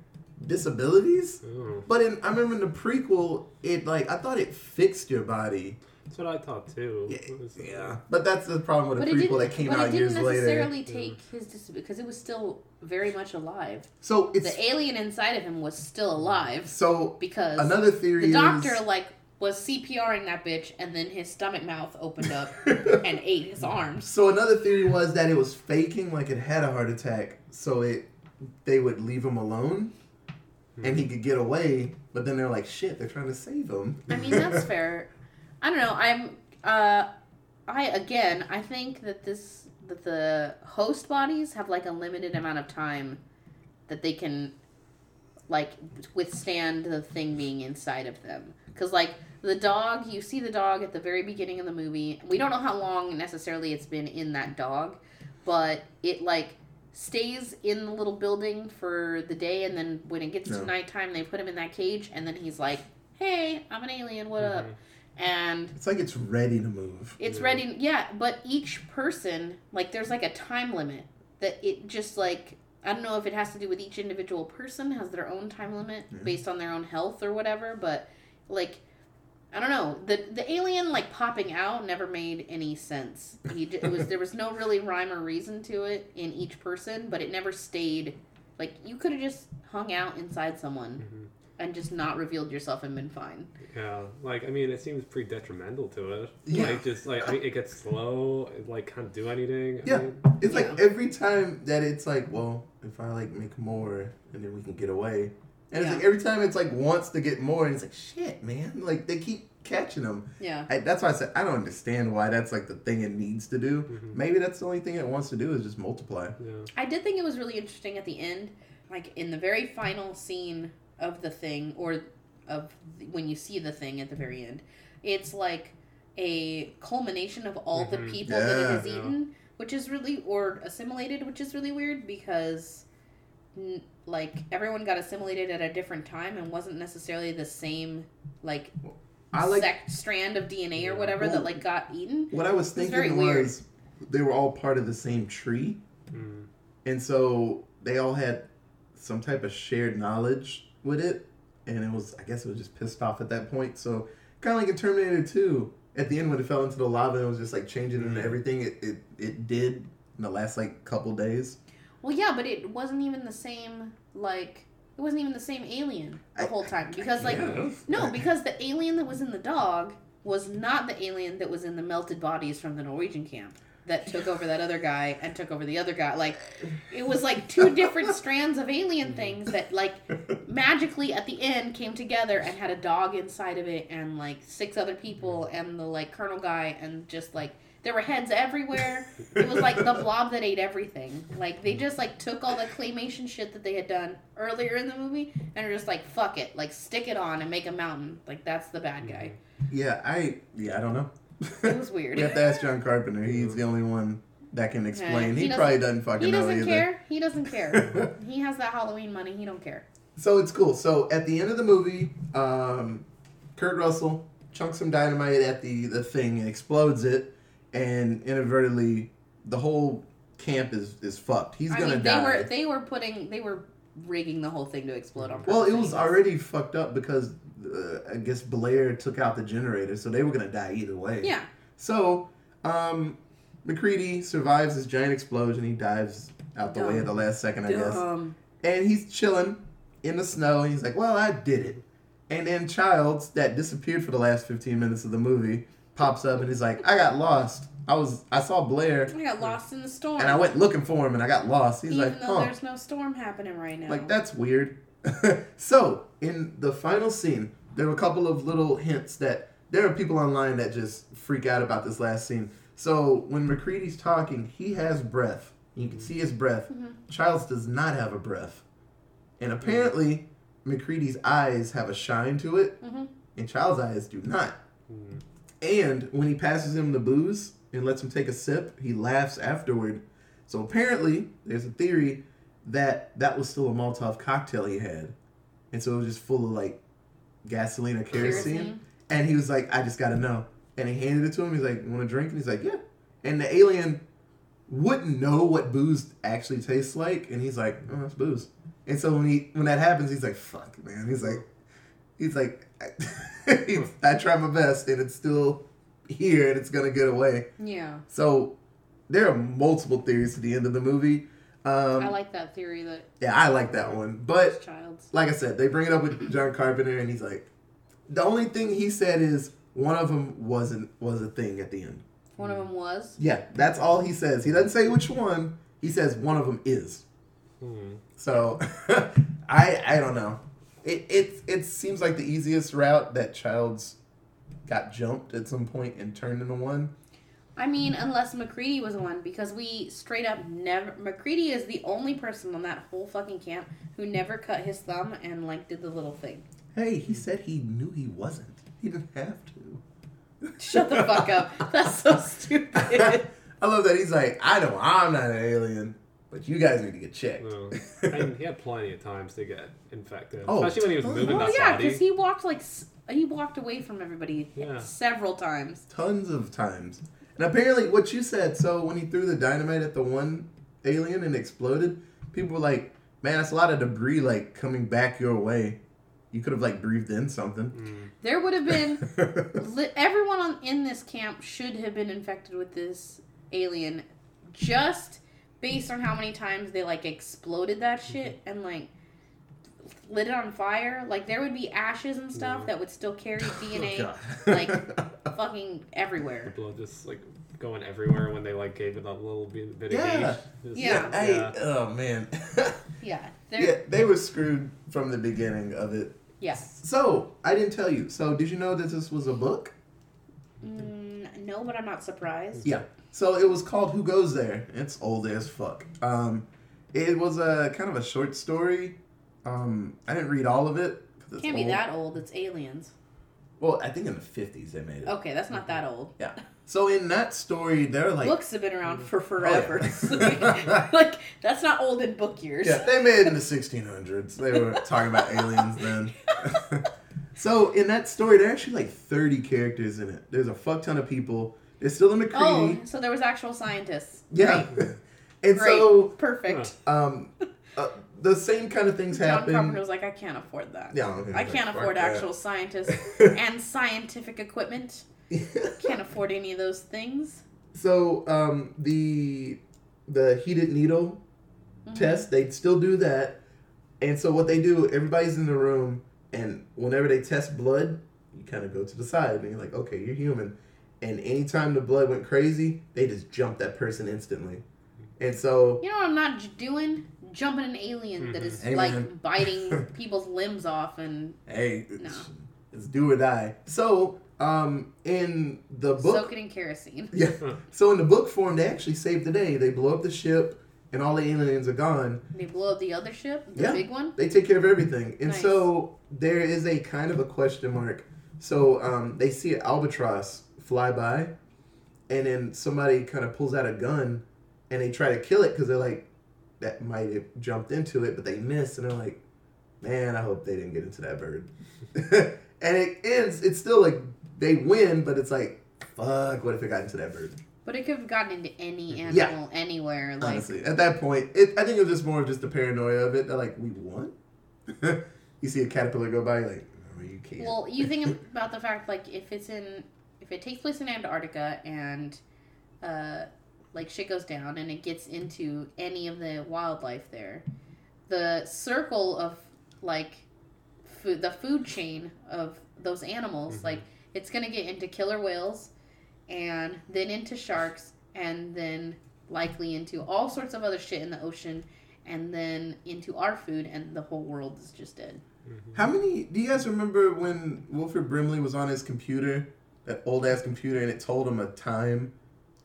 disabilities. Oh. But in I remember in the prequel, it like I thought it fixed your body. That's what I thought too. Yeah, It was, yeah. But that's the problem with But a it prequel didn't, that came but out it didn't necessarily take his disability because it was still very much alive. So it's The alien inside of him was still alive so because another theory the doctor is like was CPRing that bitch, and then his stomach mouth opened up and ate his arms. So another theory was that it was faking, like it had a heart attack, so it they would leave him alone, and he could get away. But then they're like, shit, they're trying to save him. I mean, that's fair. I don't know. I'm. Uh, I again. I think that this that the host bodies have like a limited amount of time that they can like withstand the thing being inside of them. Because like the dog, you see the dog at the very beginning of the movie. We don't know how long necessarily it's been in that dog, but it like stays in the little building for the day and then when it gets Yeah. to nighttime they put him in that cage and then he's like hey i'm an alien what up Mhm. and It's like it's ready to move. it's Yeah. ready yeah but each person like there's like a time limit that it just like i don't know if it has to do with each individual person has their own time limit Yeah. based on their own health or whatever but like I don't know. The the alien like popping out never made any sense. He it was there was no really rhyme or reason to it in each person, but it never stayed. Like you could have just hung out inside someone Mhm. and just not revealed yourself and been fine. Yeah, like I mean, it seems pretty detrimental to it. Yeah. Like just like I mean, it gets slow. It like can't do anything. I Yeah. mean, It's Yeah. like every time that it's like, well, if I like make more, and then we can get away. And it's like every time it's like wants to get more, and it's like, shit, man, like they keep catching them. Yeah. I, that's why I said I don't understand why that's like the thing it needs to do. Mhm. Maybe that's the only thing it wants to do is just multiply. yeah. I did think it was really interesting at the end, like in the very final scene of the thing, or of the, when you see the thing at the very end. It's like a culmination of all the Mhm. people that it has Yeah. eaten, which is really or assimilated, which is really weird because. N- Like everyone got assimilated at a different time and wasn't necessarily the same like I like sect strand of DNA or whatever Well- that like got eaten. what I was It's very thinking weird. was they were all part of the same tree, Mm. and so they all had some type of shared knowledge with it, and it was I guess it was just pissed off at that point. So kind of like in Terminator Two, at the end when it fell into the lava and it was just like changing into Mhm. everything it, it it did in the last like couple days. Well, yeah, but it wasn't even the same. Like it wasn't even the same alien the I- whole time because like Yeah. no, because the alien that was in the dog was not the alien that was in the melted bodies from the Norwegian camp that took over that other guy and took over the other guy. Like it was like two different strands of alien things that like magically at the end came together and had a dog inside of it and like six other people and the like colonel guy and just like there were heads everywhere. It was like the blob that ate everything. Like they just like took all the claymation shit that they had done earlier in the movie and are just like fuck it, like stick it on and make a mountain. Like that's the bad guy. Yeah, I yeah I don't know. It was weird. we have to ask John Carpenter. He's the only one that can explain. he he, doesn't- probably doesn't fucking He doesn't either. care. He doesn't care. he has that Halloween money. He don't care. So it's cool. So at the end of the movie, um, Kurt Russell chunks some dynamite at the, the thing and explodes it, and inadvertently, the whole camp is, is fucked. He's I gonna mean, they die. were they were putting they were rigging the whole thing to explode on purpose. well, it was already fucked up because uh, I guess Blair took out the generator, so they were gonna die either way. Yeah. So, um, MacReady survives this giant explosion. He dives out the way at the last second, I guess. Dumb. and he's chilling in the snow and he's like well i did it and then childs that disappeared for the last 15 minutes of the movie pops up and he's like i got lost. I was i saw blair. I got lost in the storm. and i went looking for him and i got lost. He's Even like though huh. there's no storm happening right now. like that's weird. So in the final scene there were a couple of little hints that there are people online that just freak out about this last scene. So when MacReady's talking he has breath. You can see his breath. Mhm. childs does not have a breath. And apparently MacReady's eyes have a shine to it Mhm. and child's eyes do not. Mm. And when he passes him the booze and lets him take a sip, he laughs afterward. So apparently, there's a theory that that was still a Molotov cocktail he had, and so it was just full of like gasoline or kerosene. Kerosene. And he was like, "I just gotta know." And he handed it to him. He's like, You "Want a drink?" And he's like, "Yeah." And the alien wouldn't know what booze actually tastes like, and he's like, "Oh, it's booze." And so when he when that happens, he's like, "Fuck, man." He's like, he's like, I, I try my best, and it's still here and it's gonna get away. Yeah. So there are multiple theories to the end of the movie. Um, I like that theory that yeah, I like that one. But child's. like I said, they bring it up with John Carpenter, and he's like, the only thing he said is one of them wasn't was a thing at the end. One of them was. Yeah, that's all he says. He doesn't say which one. He says one of them is. Hmm. So I I don't know. It it it seems like the easiest route that Childs got jumped at some point and turned into one. I mean, unless MacReady was one, because we straight up never. MacReady is the only person on that whole fucking camp who never cut his thumb and like did the little thing. Hey, he said he knew he wasn't. He didn't have to. Shut the fuck up. That's so stupid. I love that he's like, I know I'm not an alien, but you guys need to get checked. No. and he had plenty of times to get infected, Oh, especially when he was totally. moving well, that yeah, body. because he walked like he walked away from everybody Yeah. several times. Tons of times. And apparently, what you said, so when he threw the dynamite at the one alien and exploded, people were like, man, that's a lot of debris like coming back your way. You could have like breathed in something. Mm. There would have been li- everyone on in this camp should have been infected with this alien, just based on how many times they like exploded that shit and like lit it on fire. Like there would be ashes and stuff Yeah. that would still carry DNA Oh, like, God. fucking The everywhere. blood just like going everywhere when they like gave it a little bit, bit Yeah. of gauge. Just- Yeah. Hey, Yeah. oh man. Yeah, yeah, they were screwed from the beginning of it. Yeah. So, I didn't tell you. So, did you know that this was a book? Mm, no, but I'm not surprised. Yeah. So it was called Who Goes There. It's old as fuck. Um, it was a kind of a short story. Um, I didn't read all of it. it's Can't be that old. It's aliens. Well, I think in the fifties they made it. Okay, that's not that old. Yeah. So in that story, they're like, Books have been around for Oh, yeah. forever. like that's not old in book years. yeah, they made it in the sixteen hundreds. They were talking about aliens then. so in that story, there are actually like thirty characters in it. There's a fuck ton of people. There's still a MacReady. Oh, so there was actual scientists. yeah. Great. and Great. so Perfect. um, uh, the same kind of things John happen. Carpenter was like, I can't afford that. Yeah, okay, I can't fuck afford that. actual scientists and scientific equipment. Can't afford any of those things. so um, the the heated needle Mhm. test, they'd still do that. And so what they do, everybody's in the room, and whenever they test blood, you kind of go to the side, and you're like, okay, you're human. And anytime the blood went crazy, they just jumped that person instantly. And so You know what I'm not j- doing? Jumping an alien that Mhm. is Hey, like man. biting people's limbs off and hey, No. it's, it's do or die. So um, in the book, soak it in kerosene. yeah. So in the book form, they actually save the day. They blow up the ship, and all the aliens are gone. They blow up the other ship, the Yeah. big one. They take care of everything. And Nice. so there is a kind of a question mark. So um, they see an albatross fly by, and then somebody kind of pulls out a gun, and they try to kill it because they're like, that might have jumped into it, but they miss, and they're like, man, I hope they didn't get into that bird. and it ends. It's still like they win, but it's like, fuck, what if it got into that bird? But it could have gotten into any Yeah. animal anywhere. Like Honestly, at that point, it, I think it was just more of just the paranoia of it. They're like, we won. you see a caterpillar go by, you're like, no, you can't. Well, you think about the fact like if it's in if it takes place in Antarctica and uh like shit goes down and it gets into any of the wildlife there, the circle of like food the food chain of those animals, Mhm. like it's gonna get into killer whales and then into sharks and then likely into all sorts of other shit in the ocean and then into our food and the whole world is just dead. How many? Do you guys remember when Wilford Brimley was on his computer, that old ass computer, and it told him a time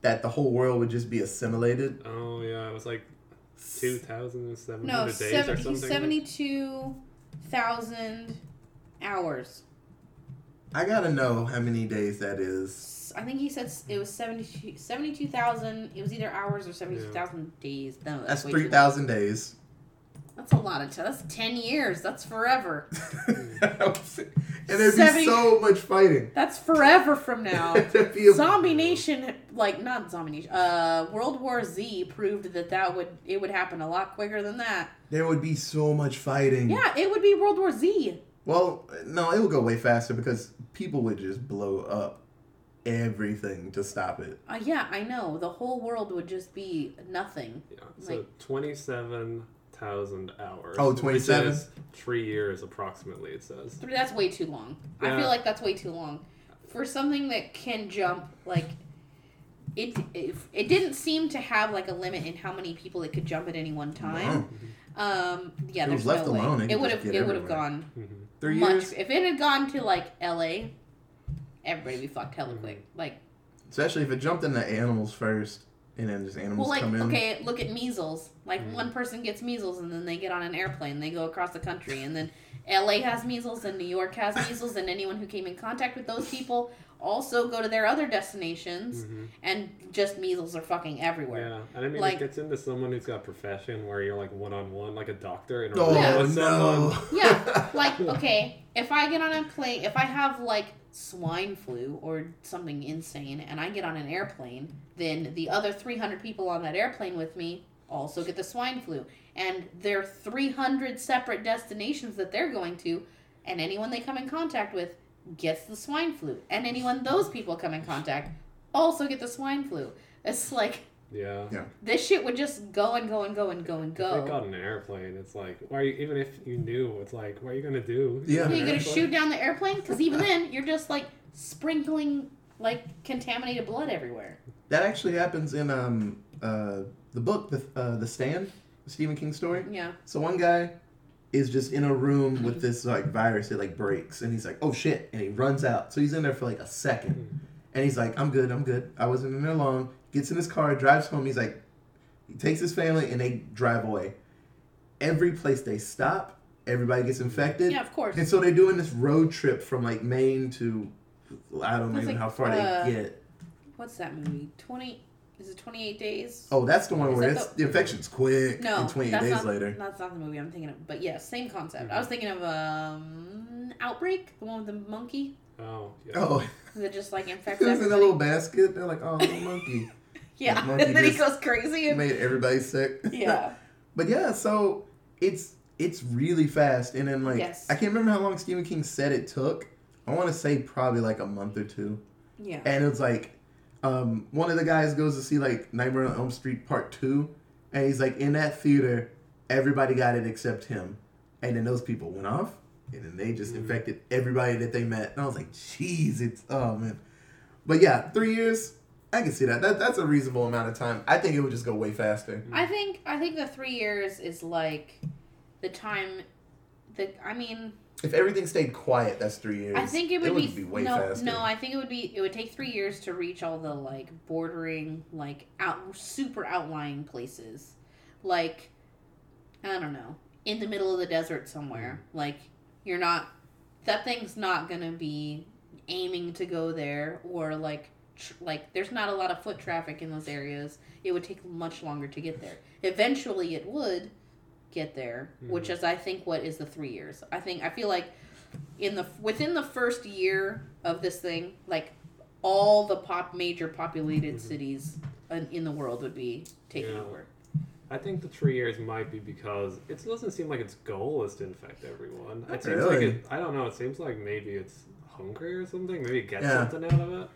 that the whole world would just be assimilated? Oh yeah, it was like two thousand seven No, hundred days or 70, something. 72,000 hours. I gotta know how many days that is. I think he said it was 72 72,000. it was either hours or 72,000 days. No, that's, That's way three thousand days. Long. That's a lot of time. That's 10 years. That's forever. and there'd be so much fighting. That's forever from now. There'd a- Zombie Nation, like not Zombie Nation, uh, World War Z proved that that would it would happen a lot quicker than that. There would be so much fighting. Yeah, it would be World War Z. Well, no, it would go way faster because people would just blow up. everything to stop it. Uh, yeah, I know. The whole world would just be nothing. Yeah. So Like- twenty-seven thousand hours. Oh, which 27? is Three years approximately. It says. Three- That's way too long. I feel like that's way too long for something that can jump like. It, it it didn't seem to have like a limit in how many people it could jump at any one time. Um, yeah, If it was there's left no way. alone, it it would have it would have everywhere. gone Mhm. Three much. years, If it had gone to like L.A., everybody would be fucked hella Mhm. quick. Like, especially if it jumped into animals first, and then just animals well, like come in. okay, look at measles. Like Mhm. one person gets measles and then they get on an airplane, they go across the country, and then L.A. has measles and New York has measles, and anyone who came in contact with those people also go to their other destinations, Mhm. and just measles are fucking everywhere. Yeah, and I mean, Like- it gets into someone who's got a profession where you're like one on one, like a doctor in a Oh room Yeah. with someone. no! Yeah, like okay, if I get on a plane, if I have like swine flu or something insane, and I get on an airplane, then the other three hundred people on that airplane with me also get the swine flu, and there are three hundred separate destinations that they're going to, and anyone they come in contact with gets the swine flu, and anyone those people come in contact also get the swine flu. It's like Yeah. this shit would just go and go and go and go and If go. they got an airplane, it's like, why? Are you, even if you knew, it's like, what are you gonna do? Yeah. Are you gonna shoot down the airplane? Because even then, you're just like sprinkling like contaminated blood everywhere. That actually happens in um uh the book the uh, the Stand, the Stephen King story. Yeah. So one guy is just in a room with this like virus. It like breaks, and he's like, "Oh shit!" and he runs out. So he's in there for like a second, and he's like, "I'm good, I'm good. I wasn't in there long." Gets in his car, drives home. He's like, he takes his family, and they drive away. Every place they stop, everybody gets infected. Yeah, of course. And so they're doing this road trip from like Maine to I don't know even like, how far uh, they get. What's that movie? Twenty? Is it Twenty Eight Days? Oh, that's the one Is where it's the infection's quick. no, and 28 that's days not. later. That's not the movie I'm thinking of. But yeah, same concept. I Mhm. was thinking of um, Outbreak, the one with the monkey Oh, yeah. Oh, that just like infects it was in a little basket. They're like, oh, little monkey. yeah, and then he goes crazy. And, made everybody sick. yeah. But yeah, so it's it's really fast, and then like Yes. I can't remember how long Stephen King said it took. I want to say probably like a month or two, Yeah. and it was like um, one of the guys goes to see like Nightmare on Elm Street Part Two, and he's like in that theater, everybody got it except him, and then those people went off, and then they just Mhm. infected everybody that they met, and I was like, jeez, it's oh man, but yeah, three years. I can see that. that. That's a reasonable amount of time. I think it would just go way faster. I think I think the three years is like the time that I mean If everything stayed quiet, that's three years. I think it would, be, way no faster. no I think it would be it would take three years to reach all the like bordering like out super outlying places like I don't know in the middle of the desert somewhere like you're not that thing's not gonna be aiming to go there or like tr- like there's not a lot of foot traffic in those areas it would take much longer to get there eventually it would get there which Mhm. is i think what is the three years i think i feel like in the within the first year of this thing like all the pop major populated Mhm. cities in, in the world would be taken Yeah. over I think the three years might be because it doesn't seem like its goal is to infect everyone. It seems like it, I don't know. It seems like maybe it's hungry or something. Maybe it gets Yeah. something out of it.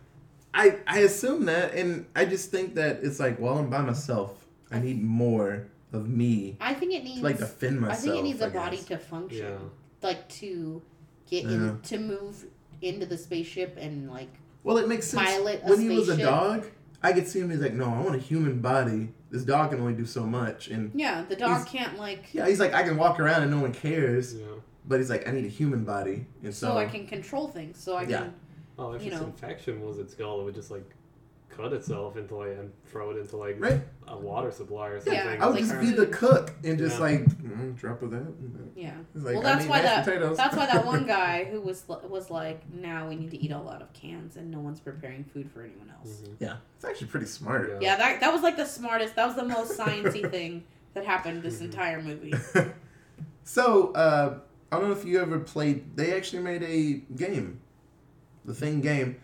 I I assume that, and I just think that it's like, well, I'm by myself. I need more of me i think it needs to like defend myself. i myself. think it needs a I body to function Yeah. like to get Yeah. in to move into the spaceship and like Well, it makes sense. pilot a when he was a dog, I could see him. He's like, no, I want a human body. This dog can only do so much, and yeah the dog can't like yeah, he's like, I can walk around and no one cares. Yeah. But he's like, I need a human body, and so, so i can control things so i Yeah. can Oh, if You its know. infection was its goal, it would just like cut itself into like and throw it into like right. a water supply or Yeah, something. I would like just be the cook and just Yeah. like mm, drop of that. yeah It's like, well I that's need why mashed that potatoes. that's why that one guy who was was like now we need to eat a lot of cans and no one's preparing food for anyone else Mhm. Yeah, it's actually pretty smart. Yeah. yeah that that was like the smartest that was the most sciencey thing that happened this Mhm. entire movie so, uh, I don't know if you ever played. They actually made a game, the Thing game.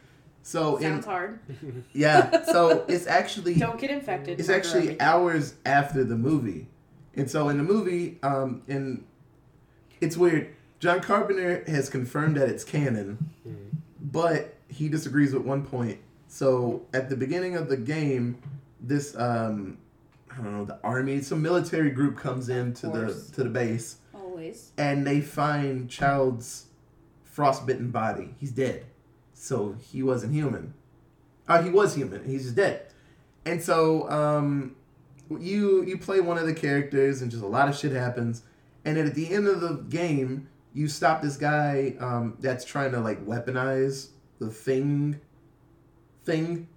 So sounds in hard yeah, so it's actually don't get infected it's actually everything. hours after the movie, and so in the movie, um, in it's weird. John Carpenter has confirmed that it's canon, Mhm. but he disagrees with one point. So at the beginning of the game, this um, I don't know the army, some military group comes in to the to the base, Always. and they find Child's frostbitten body. He's dead, so he wasn't human. Uh, he was human. He's just dead. And so um, you you play one of the characters, and just a lot of shit happens. And then at the end of the game, you stop this guy um, that's trying to like weaponize the thing, thing,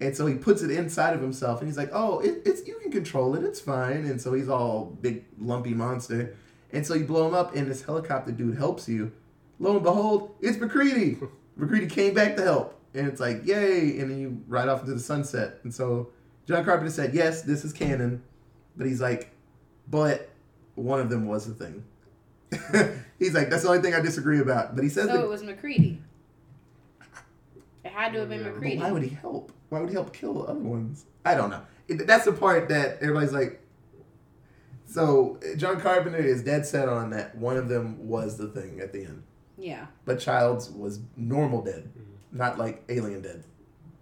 and so he puts it inside of himself, and he's like, "Oh, it, it's you can control it. It's fine." And so he's all big lumpy monster, and so you blow him up, and this helicopter dude helps you. Lo and behold, it's MacReady. MacReady came back to help, and it's like, yay! And then you ride off into the sunset. And so John Carpenter said, "Yes, this is canon," but he's like, "But one of them was the thing." he's like, "That's the only thing I disagree about." But he says, So that- it was MacReady. It had to have been Yeah. But MacReady. why would he help? Why would he help kill the other ones? I don't know. It, that's the part that everybody's like. So John Carpenter is dead set on that one of them was the thing at the end, Yeah. but Childs was normal dead, not like alien dead.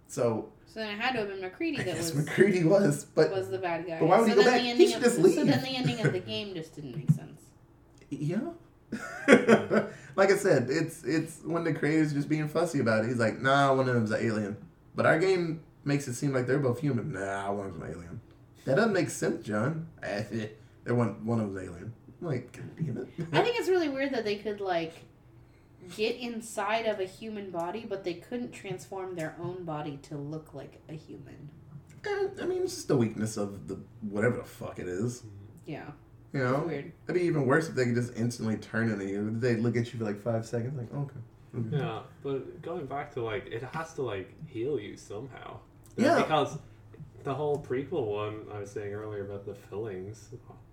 So So then it had to have been MacReady I that guess was MacReady was, but was the bad guy. but why would so he go then back? The He ending should of, just So then the ending of the game just didn't make sense. yeah. like I said, it's it's when the creator's just being fussy about it. He's like, nah, one of them's an alien, but our game makes it seem like they're both human. Nah, one of them's an alien. That doesn't make sense, John. Eh, eh. They're one one of them's alien. I'm like, God damn it. I think it's really weird that they could like get inside of a human body, but they couldn't transform their own body to look like a human. Eh, I mean, it's just the weakness of the whatever the fuck it is. Yeah. You It's know, weird. it'd be even worse if they could just instantly turn into you. They look at you for like five seconds, like, okay. okay. Yeah, but going back to like, it has to like heal you somehow. Yeah. Because the whole prequel one I was saying earlier about the fillings.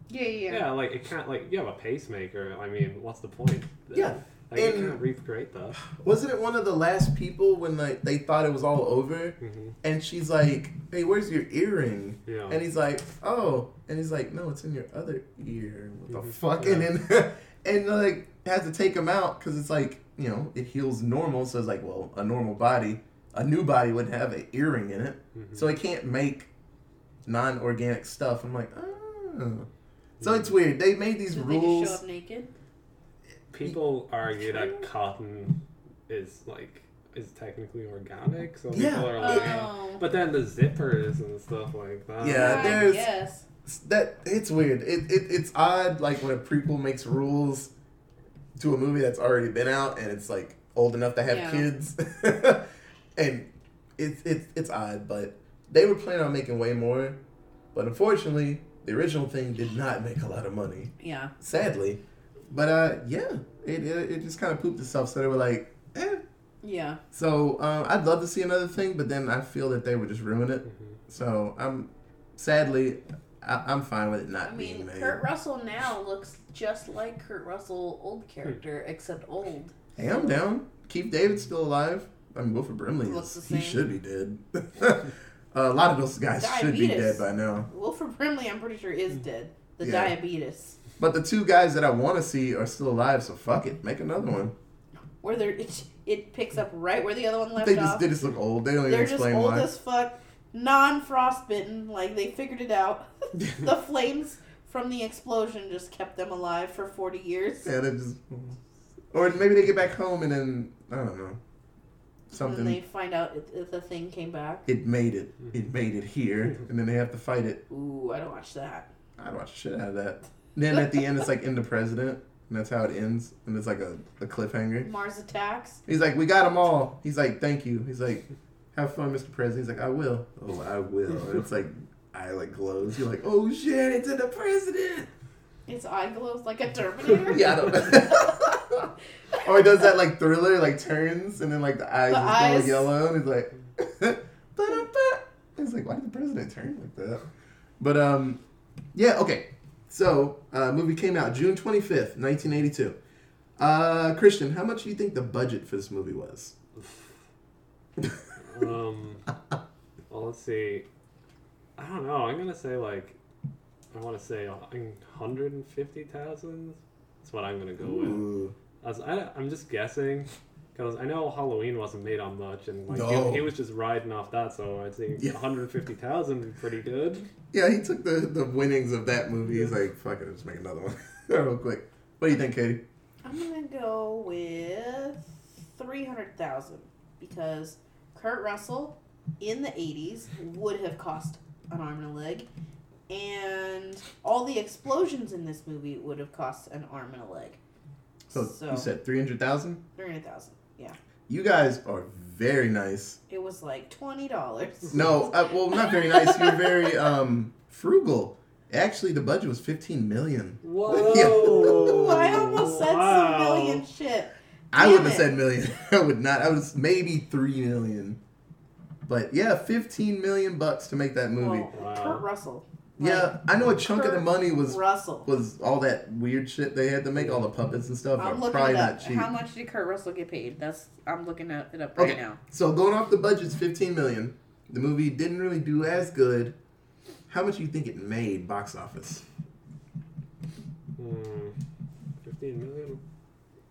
Yeah, yeah. Yeah, like it can't like you have a pacemaker. I mean, what's the point? Yeah, Like you and- can't recreate that. Wasn't it one of the last people when like they thought it was all over, hmm and she's like, "Hey, where's your earring?" Yeah. And he's like, "Oh," and he's like, "No, it's in your other ear." What the Mhm. fuck? Yeah. And then and like has to take him out because it's like you know it heals normal, so it's like, well, a normal body, a new body would have an earring in it, Mhm. so it can't make non-organic stuff. I'm like, oh. So it's weird. They made these Did they just show rules. up naked? People argue that cotton is like is technically organic, so Yeah. people are like. Oh. But then the zippers and stuff like that. Yeah, there's- guess. that it's weird. It, it it's odd like when a prequel makes rules to a movie that's already been out and it's like old enough to have Yeah. kids, and it's it's it's odd. But they were planning on making way more, but unfortunately, the original thing did not make a lot of money. Yeah. Sadly, but uh, yeah, it it, it just kind of pooped itself. So they were like, eh. Yeah. So um, I'd love to see another thing, but then I feel that they would just ruin it. Mhm. So I'm sadly I, I'm fine with it not I being mean, made. Kurt Russell now looks just like Kurt Russell old character, except old. Hey, I'm down. Keith David still alive. I mean, Wilford Brimley, Looks is, the he should be dead. uh, a lot of those guys should be dead by now. Wilford Brimley, I'm pretty sure, is dead. The Yeah. diabetes. But the two guys that I want to see are still alive, so fuck it, make another one. Where there, it, it picks up right where the other one left They just off. they just look old. They don't even They're just explain old why. as fuck, non-frostbitten. Like they figured it out. the flames from the explosion just kept them alive for forty years. yeah, they just. Or maybe they get back home and then I don't know And something. then they find out if, if the thing came back. It made it. It made it here, and then they have to fight it. Ooh, I don't watch that. I'd watch the shit out of that. Then at the end, it's like in the president, and that's how it ends, and it's like a, a cliffhanger. Mars attacks. He's like, "We got them all." He's like, "Thank you." He's like, "Have fun, Mr. President." He's like, "I will." Oh, I will. And it's like, eye like glows. You're like, "Oh shit, it's in the president." Its eye glows like a Terminator. yeah, I don't know. or he does that like thriller, like turns, and then like the eyes The just eyes. go yellow, and he's like, "Ba-da-ba." It's like, why did the president turn like that? But um, yeah, okay. So, uh, movie came out June twenty fifth, nineteen eighty two. Uh, Christian, how much do you think the budget for this movie was? Um, well, let's see. I don't know. I'm gonna say like, I want to say 150,000. That's what I'm gonna go with. Ooh. As I, I'm just guessing, Because I know Halloween wasn't made on much, and like No. he, he was just riding off that. So I think Yeah. 150,000 would be pretty good. Yeah, he took the, the winnings of that movie. He's like, fuck it, let's make another one real quick. What do you think, Katie? I'm gonna go with three hundred thousand because Kurt Russell in the '80s would have cost an arm and a leg, and all the explosions in this movie would have cost an arm and a leg. So, So- you said three hundred thousand. Three hundred thousand. Yeah, You guys are very nice. it was like twenty dollars. No, uh, well, not very nice. You're very um frugal. Actually, the budget was fifteen million. Whoa! I almost said Wow. some million shit. I wouldn't have said million. I would not. I was maybe three million. But yeah, fifteen million bucks to make that movie. Well, Wow. Kurt Russell. Yeah, I know a chunk of the money was Russell. was all that weird shit they had to make, all the puppets and stuff. I'm are looking probably it not up. cheap. How much did Kurt Russell get paid? That's I'm looking at it up right Okay. now. So going off the budget's fifteen million. The movie didn't really do as good. How much do you think it made box office? Hmm. 15 million?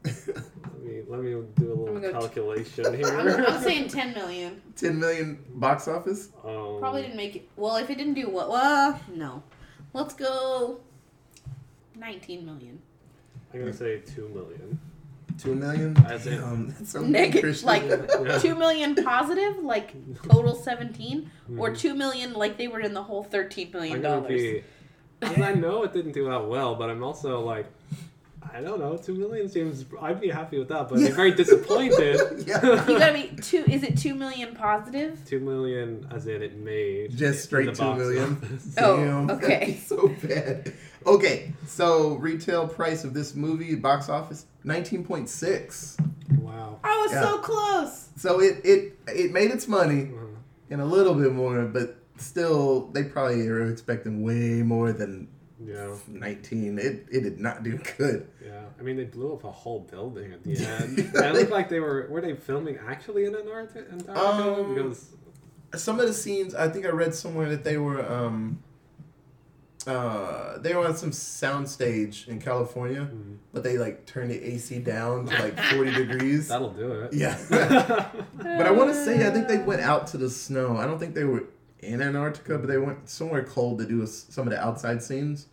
Let me, let me do a little I'm t- calculation I'm, here. I'm saying 10 million. Ten million box office? um, Probably didn't make it. Well, if it didn't do what? Well, no. Let's go 19 million. I'm going to say 2 million. Two million? As in- Damn, that's Negative, like Yeah. 2 million positive, like total 17, or Mhm. 2 million like they were in the whole 13 million dollars. I know it didn't do that well, but I'm also like, I don't know, two million seems. I'd be happy with that, but Yeah. I'm very disappointed. Yeah. You gotta be two. Is it two million positive? two million, as in it made. Just straight in the two box million? office. Oh, okay. so bad. Okay, so retail price of this movie, box office, nineteen point six. wow. I was Yeah. so close. So it it it made its money Uh-huh. and a little bit more, but still they probably are expecting way more than Yeah, nineteen. It it did not do good. yeah. I mean, they blew up a whole building at the end. it looked like they were. Were they filming actually in Antarctica? Um, because Some of the scenes, I think I read somewhere that they were um uh they were on some sound stage in California, Mhm. but they like turned the AC down to like forty degrees. that'll do it. Yeah. But I want to say, I think they went out to the snow. I don't think they were in Antarctica, but they went somewhere cold to do s- some of the outside scenes.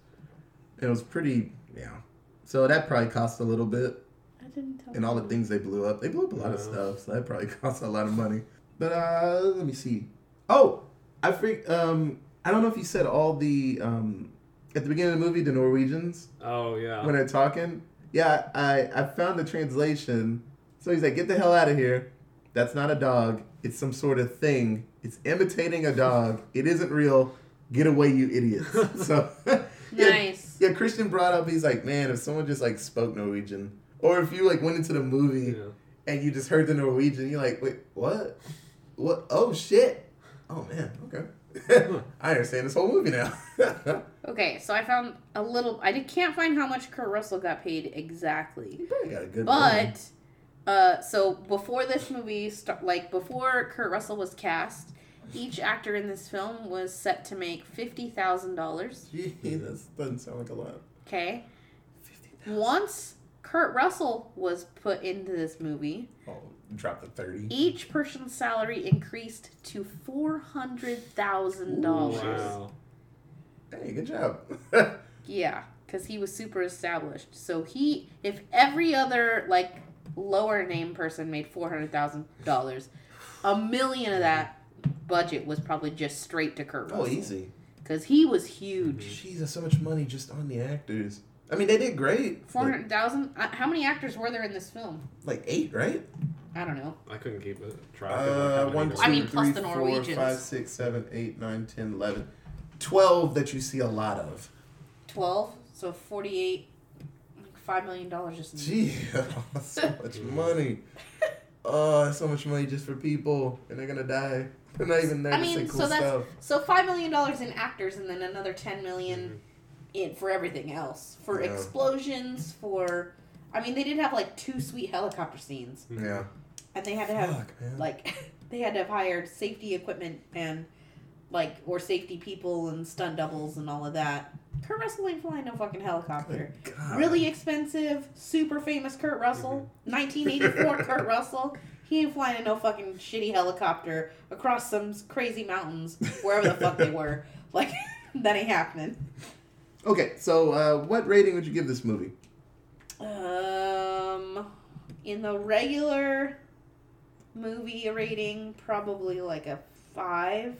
And it was pretty, yeah. So that probably cost a little bit. I didn't tell. And all the things they blew up. They blew up a lot of stuff, so that probably cost a lot of money. But uh let me see. Oh, I freak. Um, I don't know if you said all the um at the beginning of the movie the Norwegians oh yeah. when they're talking. Yeah, I I found the translation. So he's like, "Get the hell out of here! That's not a dog. It's some sort of thing. It's imitating a dog. It isn't real. Get away, you idiots!" So yeah, Nice. yeah. Christian brought up. He's like, "Man, if someone just like spoke Norwegian, or if you like went into the movie yeah. and you just heard the Norwegian, you're like, wait, what? What? Oh shit! Oh man, okay." I understand this whole movie now. Okay, so I found a little. I can't find how much Kurt Russell got paid exactly, you probably got a good one. but uh, so before this movie start, like before Kurt Russell was cast, each actor in this film was set to make fifty thousand dollars. Gee, that doesn't sound like a lot. Okay, once Kurt Russell was put into this movie, Oh, drop the thirty. each person's salary increased to four hundred thousand dollars. Wow. Hey, good job. Yeah, because he was super established. So he, if every other like lower name person made four hundred thousand dollars, a million of that budget was probably just straight to Kurt Russell. oh, easy. Because he was huge. Jeez, that's so much money just on the actors. I mean, they did great. Four hundred thousand. Uh, how many actors were there in this film? Like eight, right? I don't know. I couldn't keep it track of like, Uh, how one, two, I mean, plus three, the four, Norwegians. five, six, seven, eight, nine, 10, 11. 12 that you see a lot of. Twelve. So forty-eight. Like five million dollars just. In Gee, so much money. Oh, so much money just for people, and they're gonna die. They're not even there I to mean, say cool so that's stuff. so five million dollars in actors, and then another ten million mm-hmm. in for everything else, for Yeah. explosions, for. I mean, they did have like two sweet helicopter scenes, mm-hmm. Yeah. and they had to have Fuck, man. like they had to have hired safety equipment and like or safety people and stunt doubles and all of that. Kurt Russell ain't flying no fucking helicopter. Really expensive, super famous Kurt Russell, 1984 Kurt Russell. He ain't flying in no fucking shitty helicopter across some crazy mountains, wherever the fuck they were. Like, that ain't happening. Okay, so uh, what rating would you give this movie? Um, in the regular movie rating, probably like a five,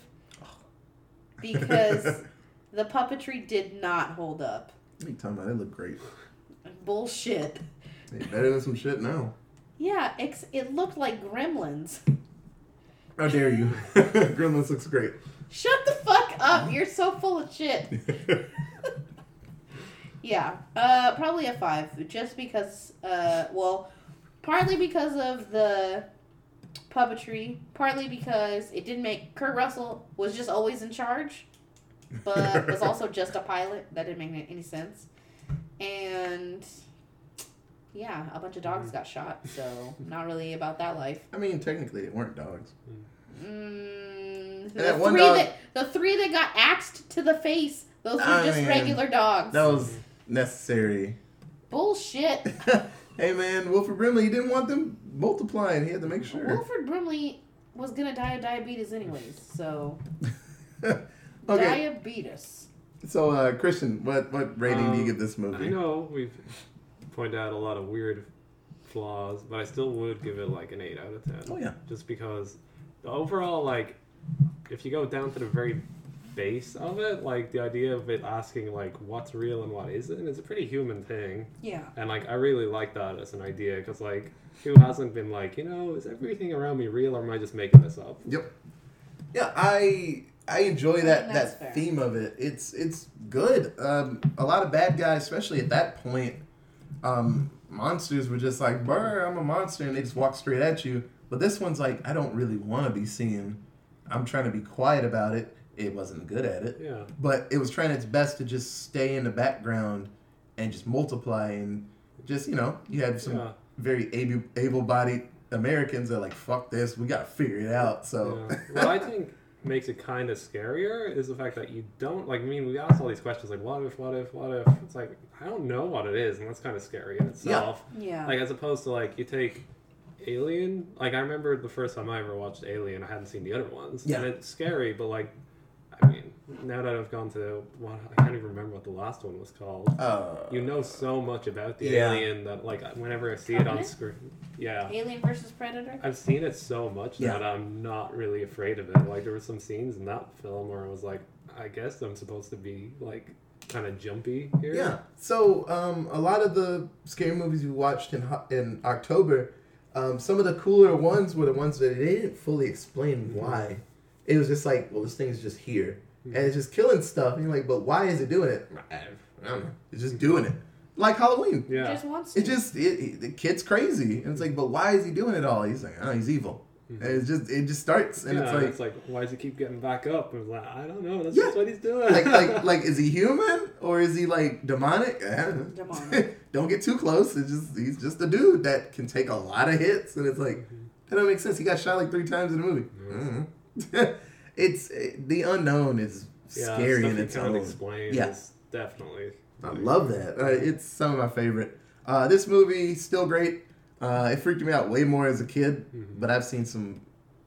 because the puppetry did not hold up. What are you talking about? It looked great. Bullshit. Hey, better than some shit now. Yeah, ex- it looked like Gremlins. How dare you? Gremlins looks great. Shut the fuck up! You're so full of shit. Yeah, uh, probably a five, just because. Uh, well, partly because of the puppetry, partly because it didn't make Kurt Russell was just always in charge, but was also just a pilot. That didn't make any sense, and yeah, a bunch of dogs got shot. So not really about that life. I mean, technically, it weren't dogs. Mm, that the one three dog- that the three that got axed to the face. Those were I just mean, regular dogs. That was necessary. Bullshit. hey man, Wilford Brimley, he didn't want them multiplying. He had to make sure. Wilford Brimley was gonna die of diabetes anyways, so okay, diabetes. so uh, Christian, what what rating do you Um, give this movie? I know we've pointed out a lot of weird flaws, but I still would give it like an eight out of ten. Oh yeah. Just because the overall, like, if you go down to the very base of it, like the idea of it asking like what's real and what isn't is a pretty human thing, Yeah. and like I really like that as an idea because like who hasn't been like you know is everything around me real or am I just making this up? Yep. Yeah, I I enjoy that think that fair. theme of it. It's it's good. Um, a lot of bad guys, especially at that point, um, monsters were just like, "Brr, I'm a monster," and they just walk straight at you. But this one's like, I don't really want to be seen. I'm trying to be quiet about it. It wasn't good at it, Yeah. but it was trying its best to just stay in the background and just multiply and just you know you had some Yeah. very able able-bodied Americans that are like fuck this we gotta figure it out so Yeah. What I think makes it kind of scarier is the fact that you don't like. I mean, we asked all these questions like, what if, what if, what if? It's like I don't know what it is, and that's kind of scary in itself. Yeah. yeah. Like as opposed to like you take Alien. Like I remember the first time I ever watched Alien, I hadn't seen the other ones, Yeah. and it's scary. But like, I mean, now that I've gone to what I can't even remember what the last one was called. uh, You know so much about the Yeah. alien that like whenever I see it on screen, yeah. Alien versus Predator. I've seen it so much Yeah. that I'm not really afraid of it. Like there were some scenes in that film where I was like, I guess I'm supposed to be like kind of jumpy here. yeah so um, a lot of the scary movies we watched in in October um, some of the cooler ones were the ones that they didn't fully explain why it was just like well this thing's just here and it's just killing stuff and you're like but why is it doing it I I don't know it's just doing it like Halloween He Yeah. just wants to. It just it, it- the kid's crazy, and it's like, but why is he doing it all? He's like, oh, he's evil. And it's just it just starts, and yeah, it's like, why does he keep getting back up? And like, I don't know. That's Yeah. just what he's doing. like like like is he human or is he like demonic? Don't. Demonic. don't get too close. It's just he's just a dude that can take a lot of hits, and it's like that don't make sense. He got shot like three times in the movie. Mhm. it's the unknown is yeah, scary stuff in its can't own. explain. Yeah. definitely. I love that. Uh, it's some of my favorite. Uh, this movie still great. Uh, it freaked me out way more as a kid, Mhm. but I've seen some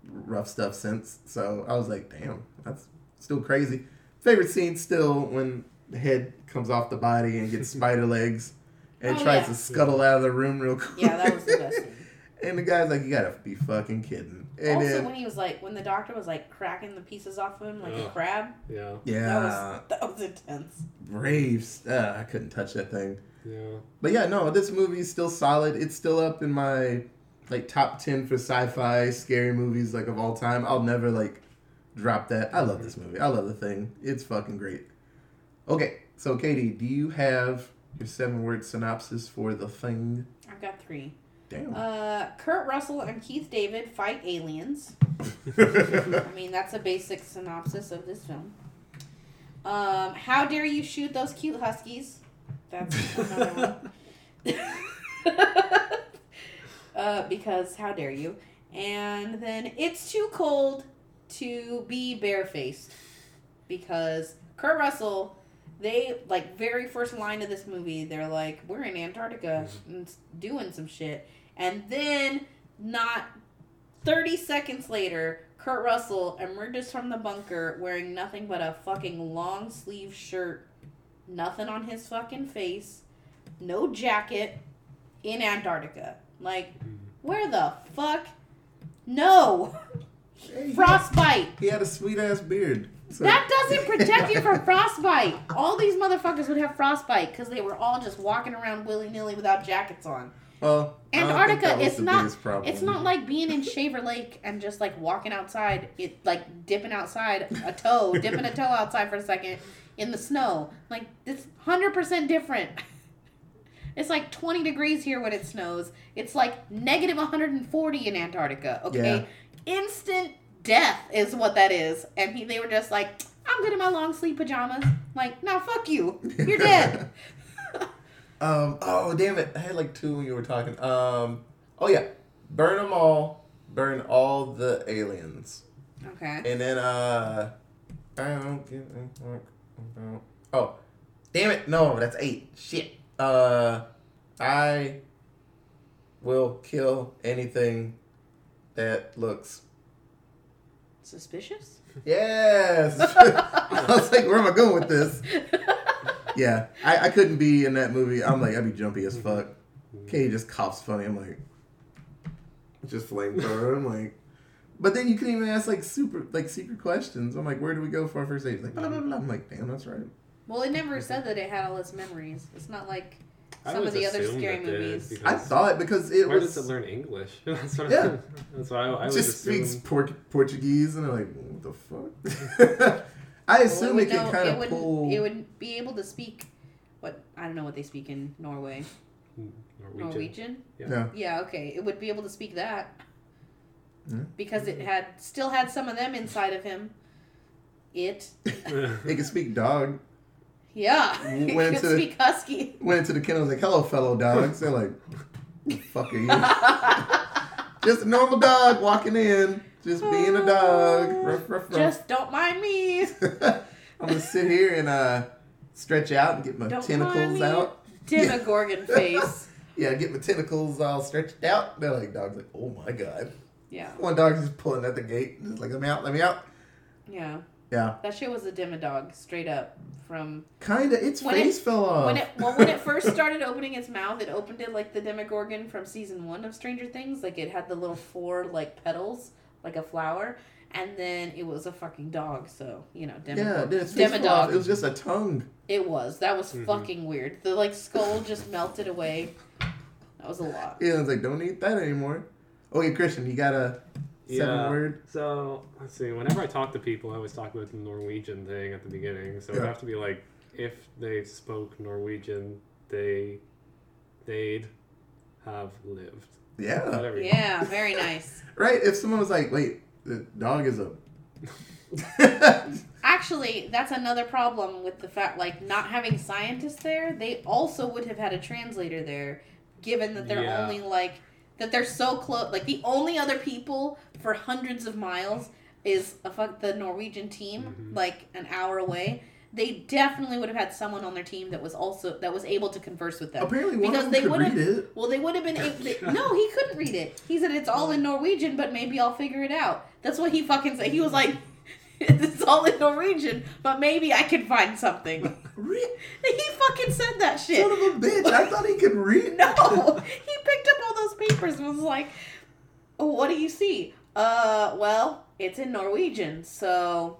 rough stuff since. So I was like, damn, that's still crazy. Favorite scene still when the head comes off the body and gets spider legs and Oh, tries yeah. to scuttle out of the room real quick. yeah, that was the best. Thing. and the guy's like, you gotta be fucking kidding. And also, then, when he was like, when the doctor was like cracking the pieces off of him like a crab, Yeah. yeah, that was that was intense. Braves. Uh, I couldn't touch that thing. Yeah. But yeah, no, this movie is still solid. It's still up in my like top ten for sci-fi scary movies like of all time. I'll never like drop that. I love this movie. I love the thing. It's fucking great. Okay, so Katie, do you have your seven-word synopsis for the thing? I've got three. Damn. Uh, Kurt Russell and Keith David fight aliens. I mean, that's a basic synopsis of this film. Um, how dare you shoot those cute huskies? That's another one. uh, because how dare you? And then it's too cold to be barefaced because Kurt Russell they like very first line of this movie, they're like, "We're in Antarctica and doing some shit," and then not thirty seconds later, Kurt Russell emerges from the bunker wearing nothing but a fucking long sleeve shirt, nothing on his fucking face, no jacket, in Antarctica. Like, mm-hmm. where the fuck? No, Hey, he, had, frostbite. he had a sweet ass beard. So, That doesn't protect you from frostbite. All these motherfuckers would have frostbite because they were all just walking around willy nilly without jackets on. Well, I don't think Antarctica, it's not- It's not like being in Shaver Lake and just like walking outside, it like dipping outside a toe, dipping a toe outside for a second in the snow. Like it's hundred percent different. It's like twenty degrees here when it snows. It's like negative one hundred and forty in Antarctica. Okay, instant death is what that is. And he, they were just like, I'm good in my long sleeve pajamas. Like, no, fuck you. You're dead. Um. Oh damn it! I had like two when you were talking. Um. Oh yeah, burn them all. Burn all the aliens, okay. and then uh, I don't give a fuck about. Oh, damn it! No, that's eight. Shit. Uh, I will kill anything that looks. Suspicious? Yes. I was like, where am I going with this? Yeah, I, I couldn't be in that movie. I'm like, I'd be jumpy as fuck. Katie just coughs funny. I'm like, just flamethrower. I'm like, but then you couldn't even ask like super like secret questions. I'm like, where do we go for our first date? He's like, blah blah blah. I'm like, damn, that's right. Well, it never said that it had all its memories. It's not like some of the other scary did, movies. because I thought because it Where was does it learn English? that's what Yeah. that's why I, I would just assume. speaks Port- Portuguese, and I'm like, what the fuck? I Well, assume would it can kind of would, pull. It would be able to speak. What I don't know what they speak in Norway. Norwegian. Norwegian. yeah. Yeah. Okay. It would be able to speak that. Yeah. Because it had still had some of them inside of him. It. It can speak dog. Yeah. It Went could to- speak husky. Went into the kennel, was like, hello, fellow dogs. They're like, "The fuck are you? just a normal dog walking in, just being a dog. Ruff, ruff, ruff. Just don't mind me. I'm gonna sit here and uh, stretch out and get my Don't tentacles out. Demogorgon face. Yeah, get my tentacles all stretched out. They're like, dogs like, oh my god. Yeah. One dog's just pulling at the gate, just like, let me out, let me out. Yeah. Yeah, That shit was a Demodog, straight up from kinda. Its When face fell off. when it well when it first started opening its mouth, it opened it like the Demogorgon from season one of Stranger Things. Like it had the little four like petals, like a flower, and then it was a fucking dog. So you know, yeah, Demogorgon. then its face fell off. Demodog. It was just a tongue. It was. That was Mhm. fucking weird. The like skull just melted away. That was a lot. Yeah, it's like, don't eat that anymore. Okay, Christian, you got a seven Yeah. word. So let's see. Whenever I talk to people, I always talk about the Norwegian thing at the beginning. So it'd have to be like if they spoke Norwegian, they they'd have lived. Yeah. Yeah, very nice. Right? If someone was like, wait, the dog is a. Actually, that's another problem with the fact like not having scientists there. They also would have had a translator there, given that they're Yeah. only like that they're so close. Like the only other people for hundreds of miles is a fuck the Norwegian team, Mhm. like an hour away. They definitely would have had someone on their team that was also that was able to converse with them. Apparently, one Because of they them could would've- it. Well, they would have been able. They, no, he couldn't read it. He said it's all in Norwegian, but maybe I'll figure it out. That's what he fucking said. He was like, "It's all in Norwegian, but maybe I can find something." He fucking said that shit. son of a bitch! I thought he could read. No, he picked up all those papers and was like, oh, "What do you see?" Uh, well, it's in Norwegian, so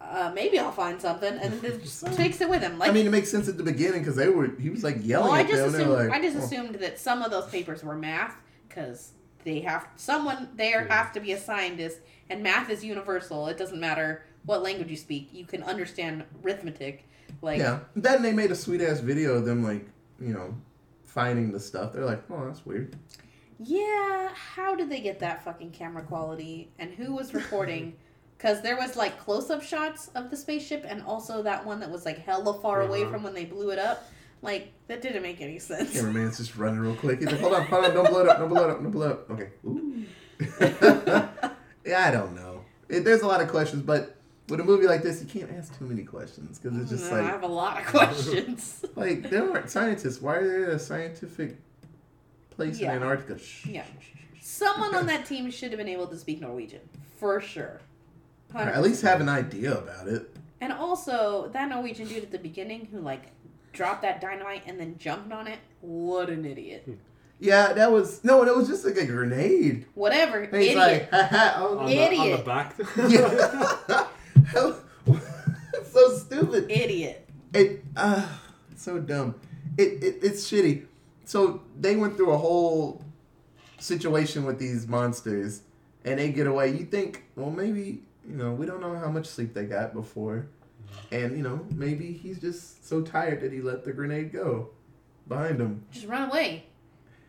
uh, maybe I'll find something, and then just takes it with him. Like, I mean, it makes sense at the beginning because they were. He was like yelling well, I just them. Assumed like, I just oh. assumed that some of those papers were math because they have someone there Yeah. have to be a scientist, and math is universal. It doesn't matter what language you speak; you can understand arithmetic. Like, Yeah. Then they made a sweet ass video of them like, you know, finding the stuff. They're like, oh, that's weird. yeah, how did they get that fucking camera quality, and who was recording? Because there was like close-up shots of the spaceship, and also that one that was like hella far away Uh-huh. from when they blew it up. Like that didn't make any sense. Cameraman's just running real quick. He's like, hold on, hold on, don't blow it up, don't blow it up, don't blow it up. Okay. Yeah, I don't know. It, there's a lot of questions, but with a movie like this, you can't ask too many questions because it's just like I have a lot of questions. like there aren't scientists. Why are there a scientific place Yeah. in Antarctica? Shh, Yeah. shh, shh, shh. Someone on that team should have been able to speak Norwegian for sure. Or at least have an idea about it. And also that Norwegian dude at the beginning who like dropped that dynamite and then jumped on it. What an idiot! Yeah, that was no, that was just like a grenade. Whatever, And he's idiot. like, haha, oh, On the, on the back. yeah. So stupid. idiot. It uh so dumb. It, it it's shitty. So they went through a whole situation with these monsters and they get away. You think, well maybe, you know, we don't know how much sleep they got before. And, you know, maybe he's just so tired that he let the grenade go behind him. Just run away.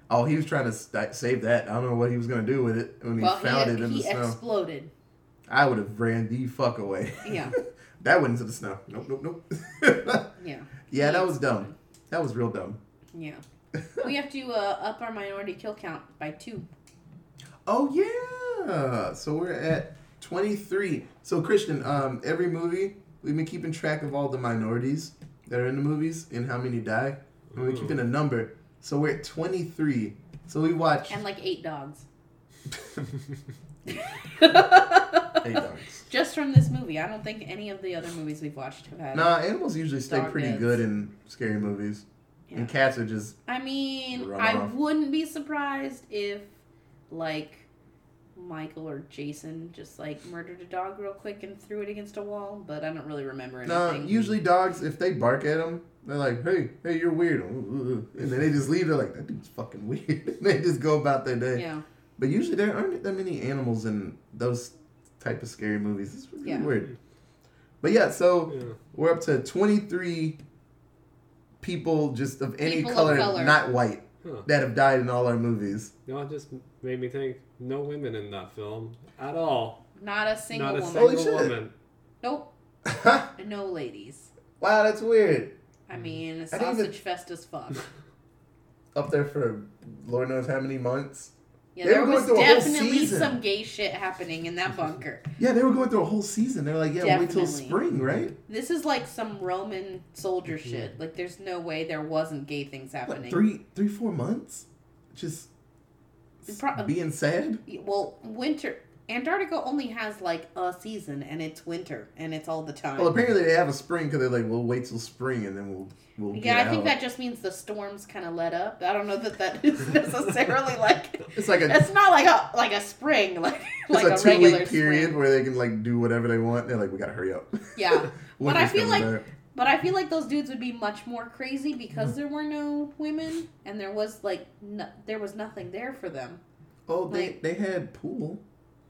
Oh, he was trying to st- save that. I don't know what he was going to do with it when he well, found he, it in the snow. He exploded. I would have ran the fuck away. Yeah. that went into the snow. Nope, nope, nope. Yeah. yeah, that was dumb. That was real dumb. Yeah. we have to uh, up our minority kill count by two. Oh yeah. So we're at 23. So Christian, um, every movie we've been keeping track of all the minorities that are in the movies and how many die. And we're Ooh. keeping a number. So we're at 23. So we watch And like eight dogs. eight dogs. Just from this movie. I don't think any of the other movies we've watched have had. Nah, animals usually stay Dog pretty deaths. good in scary movies. Yeah. And cats are just I mean, Run I off. wouldn't be surprised if, like, Michael or Jason just like murdered a dog real quick and threw it against a wall, but I don't really remember no. anything. Usually dogs, if they bark at them, they're like, "Hey, hey, you're weird," and then they just leave. They're like, "That dude's fucking weird." they just go about their day. Yeah. But usually there aren't that many animals in those type of scary movies. It's really Yeah. weird. But yeah, so Yeah. we're up to 23 people just of any People of color, color. not white, Huh. that have died in all our movies. No, it just made me think. No women in that film at all. Not a single Not a woman. Holy single shit. woman. Nope. No ladies. wow, that's weird. I mean, I didn't sausage even- fest as fuck. Up there for Lord knows how many months. Yeah, They there were going was through a whole definitely season. some gay shit happening in that bunker. Yeah, they were going through a whole season. They're like, yeah, wait till spring, right? This is like some Roman soldier mm-hmm. shit. Like, there's no way there wasn't gay things What, happening. three, three, four months? Just Pro- being sad? Well, winter. Antarctica only has like a season, and it's winter, and it's all the time. Well, apparently they have a spring because they're like, we'll wait till spring and then we'll we'll yeah, I think out. that just means the storms kind of let up. I don't know that that is necessarily like. It's like a It's not like a like a spring, like it's like a, a, two regular week period spring. where they can like do whatever they want. They're like, we gotta hurry up. Yeah, But I feel like-. But I feel like those dudes would be much more crazy because there were no women, and there was like no, there was nothing there for them. oh, they like- they had pool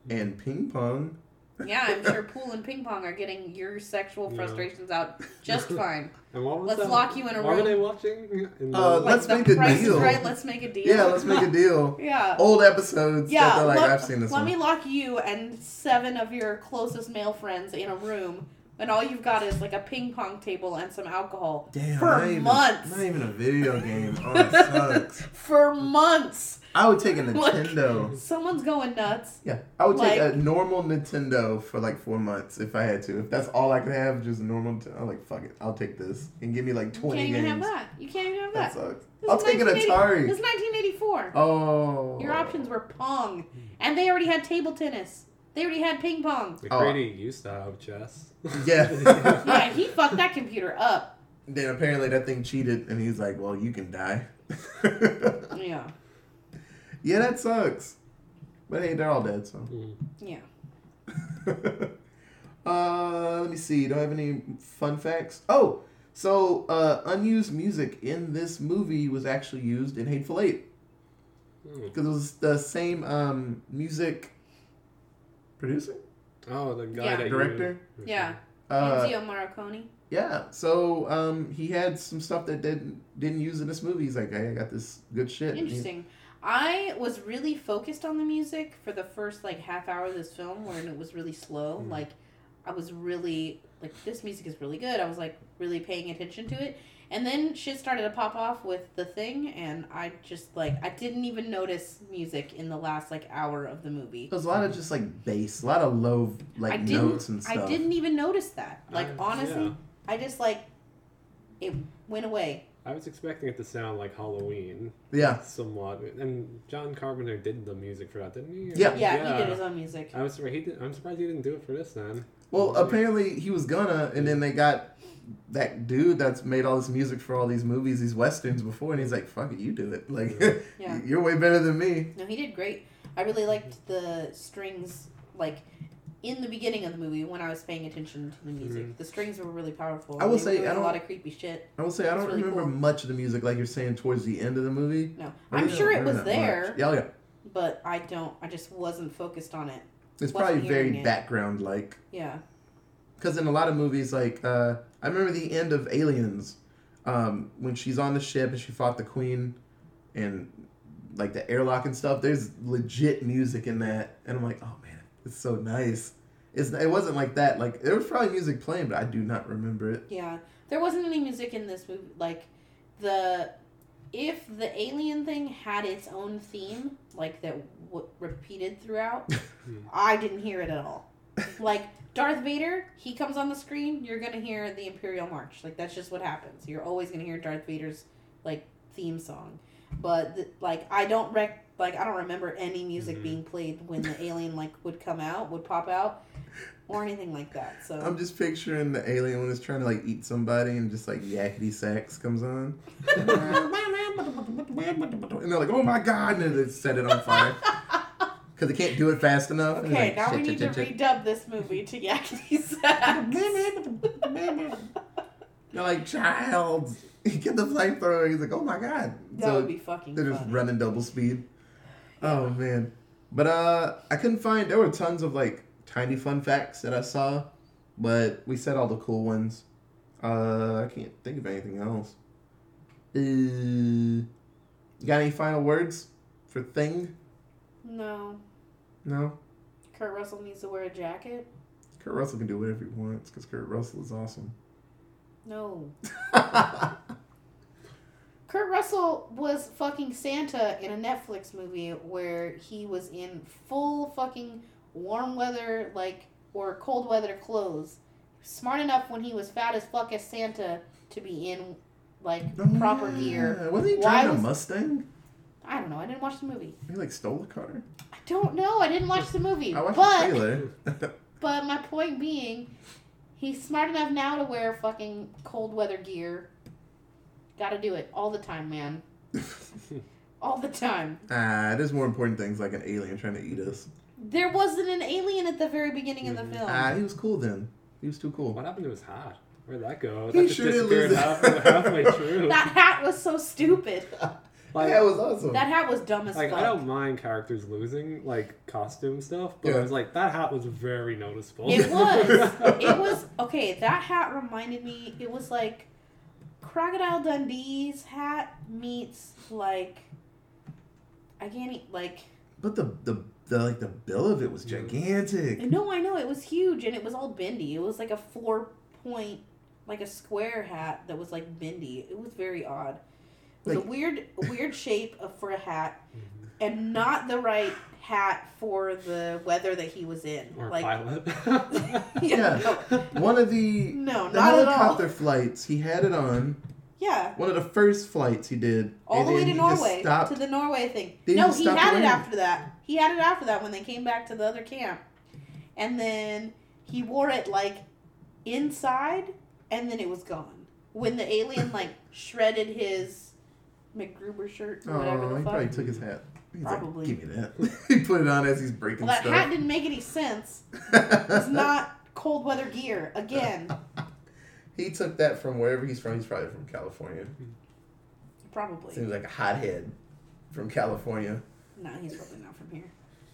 and ping pong. Yeah, I'm sure pool and ping pong are getting your sexual Yeah. frustrations out just fine. And what was Let's that? lock you in a What were they room. watching? The, Uh, Like Let's the make a deal. right. Let's make a deal. Yeah, let's make a deal. Yeah. Old episodes. Yeah, like, let, I've seen this let one. me lock you and seven of your closest male friends in a room, and all you've got is like a ping pong table and some alcohol Damn, for not even, months. Not even a video game. Oh, it sucks. for months. I would take a Like- Nintendo. Someone's going nuts. Yeah, I would take Like- a normal Nintendo for like four months if I had to. If that's all I could have, just a normal. Nintendo, I'm like, fuck it, I'll take this and give me like twenty. You twenty can't even games. have that. You can't even have That that. sucks. This I'll take an 1980 Atari. This is 1984. Oh. Your options were Pong, and they already had table tennis. They already had ping pong. Oh. MacReady used to have chess. Yeah. Yeah, he fucked that computer up. then apparently that thing cheated, and he's like, "Well, you can die." Yeah, yeah, that sucks. But hey, they're all dead, so. Mm. yeah. uh, let me see. Do I have any fun facts? Oh, so uh, unused music in this movie was actually used in Hateful Eight Hmm. because it was the same um, music producer, Oh, the guy Yeah. that you- director. Yeah. Uh, Ennio Morricone. yeah, so um, he had some stuff that didn't didn't use in this movie. He's like, "Hey, I got this good shit." And he- Interesting. I was really focused on the music for the first like half hour of this film, when it was really slow. Mm. Like, I was really like, this music is really good. I was like really paying attention to it, And then shit started to pop off with the thing, and I just like I didn't even notice music in the last like hour of the movie. There's a lot of just like bass, a lot of low I like didn't. notes and stuff. I didn't even notice that. Like I- honestly, yeah. I just like it went away. I was expecting it to sound like Halloween, Yeah, somewhat, and John Carpenter did the music for that, didn't he? Yeah. Yeah, he did his own music. I was surprised he did, I'm surprised he didn't do it for this then. Well, apparently he was gonna, and then they got that dude that's made all this music for all these movies, these westerns before, and he's like, "Fuck it, you do it. Like, Yeah. you're way better than me." No, he did great. I really liked the strings, like in the beginning of the movie when I was paying attention to the music. Mhm. The strings were really powerful. I will They say, were doing I a don't- a lot of creepy shit. I will say I don't really remember cool. much of the music, like you're saying towards the end of the movie. No, I I'm sure it was there, much. Yeah, oh, yeah. but I don't. I just wasn't focused on it. It's Wasn't probably very background like. Yeah. Because in a lot of movies, like uh, I remember the end of Aliens, um, when she's on the ship and she fought the Queen, and like the airlock and stuff. There's legit music in that, and I'm like, oh man, it's so nice. It's it wasn't like that. Like there was probably music playing, but I do not remember it. Yeah, there wasn't any music in this movie. Like the if the alien thing had its own theme, like that w- repeated throughout, I didn't hear it at all. Like Darth Vader, he comes on the screen, you're gonna hear the Imperial March. Like that's just what happens. You're always gonna hear Darth Vader's like theme song. But the, like I don't rec like I don't remember any music Mhm. being played when the alien like would come out, would pop out, or anything like that. So I'm just picturing the alien when it's trying to like eat somebody and just like yakety sax comes on. and they're like, oh my god, and then they set it on fire. Because they can't do it fast enough. Okay, it's now like, we need to redub this movie to Yakety Sax. They're like, child, get the flamethrower. He's like, oh my god. That so would be fucking they're just funny. running double speed. Oh man. But uh I couldn't find there were tons of like tiny fun facts that I saw, but we said all the cool ones. Uh I can't think of anything else. Uh, you got any final words for thing? No, No? Kurt Russell needs to wear a jacket. Kurt Russell can do whatever he wants because Kurt Russell is awesome. No, Kurt Russell was fucking Santa in a Netflix movie where he was in full fucking warm weather, like or cold weather clothes. Smart enough when he was fat as fuck as Santa to be in like oh, proper gear. Oh, Wasn't he Why driving was- a Mustang? I don't know. I didn't watch the movie. He like stole a car. I don't know. I didn't watch the movie. I watched but the trailer. But my point being, he's smart enough now to wear fucking cold weather gear. Gotta do it all the time, man. All the time. ah, there's more important things like an alien trying to eat us. There wasn't an alien at the very beginning of the Mhm. film. Ah, he was cool then. He was too cool. What happened to his hat? Where'd that go? He That just sure did disappeared lose it. half, halfway through. that hat was so stupid. Like, that was awesome. That hat was dumb as like fuck. I don't mind characters losing like costume stuff, but Yeah. I was like that hat was very noticeable. It was. it was okay. That hat reminded me. It was like Crocodile Dundee's hat meets like I can't eat like but the, the the like the bill of it was gigantic. No, I know it was huge and it was all bendy. It was like a four point, like a square hat that was like bendy. It was very odd. It was Like- a weird, weird shape of, for a hat, mm-hmm. and not the right hat for the weather that he was in. or like, pilot. yeah, Yeah. One of the no, no, the not at all. helicopter flights, he had it on. Yeah, One of the first flights he did. all the way to Norway stopped. to the Norway thing. He no, he had it? after that. He had it after that when they came back to the other camp, and then he wore it like inside, and then it was gone. When the alien like shredded his McGruber shirt or whatever Oh, the he fuck. probably took his hat. He's Probably. like, give me that. he put it on as he's breaking well, that stuff. hat didn't make any sense. It's not cold weather gear again. he took that from wherever he's from. He's probably from California. Probably. Seems like a hothead from California. No, he's probably not from here.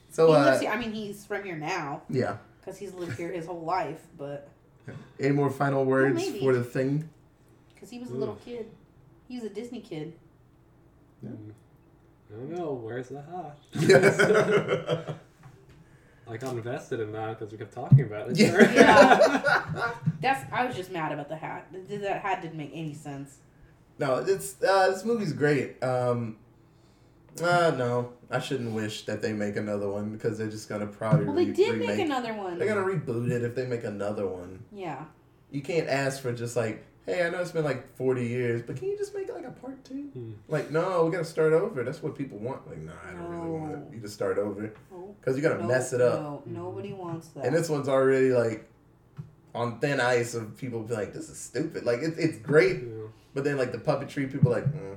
So, he uh, lives here. I mean, he's from here now yeah. because he's lived here his whole life, but Any more final words maybe. for the thing? because he was a little kid, he was a Disney kid. Mm. I don't know. Where's the hat? Yeah. I got invested in that because we kept talking about it. Yeah. Yeah. That's. I was just mad about the hat. That hat didn't make any sense. no, it's uh, this movie's great. Um, uh, no, I shouldn't wish that they make another one because they're just gonna probably. Well, they re- did remake. make another one. They're gonna reboot it if they make another one. Yeah. You can't ask for just like, hey, I know it's been like forty years, but can you just make like a part two? Hmm. Like, no, we gotta start over. That's what people want. Like, no, I don't really want No. you to start over Oh, because you're gonna no, mess it up. No, nobody wants that. And this one's already like on thin ice of people be like, this is stupid. Like, it, it's great, Yeah. but then like the puppetry, people like, mm.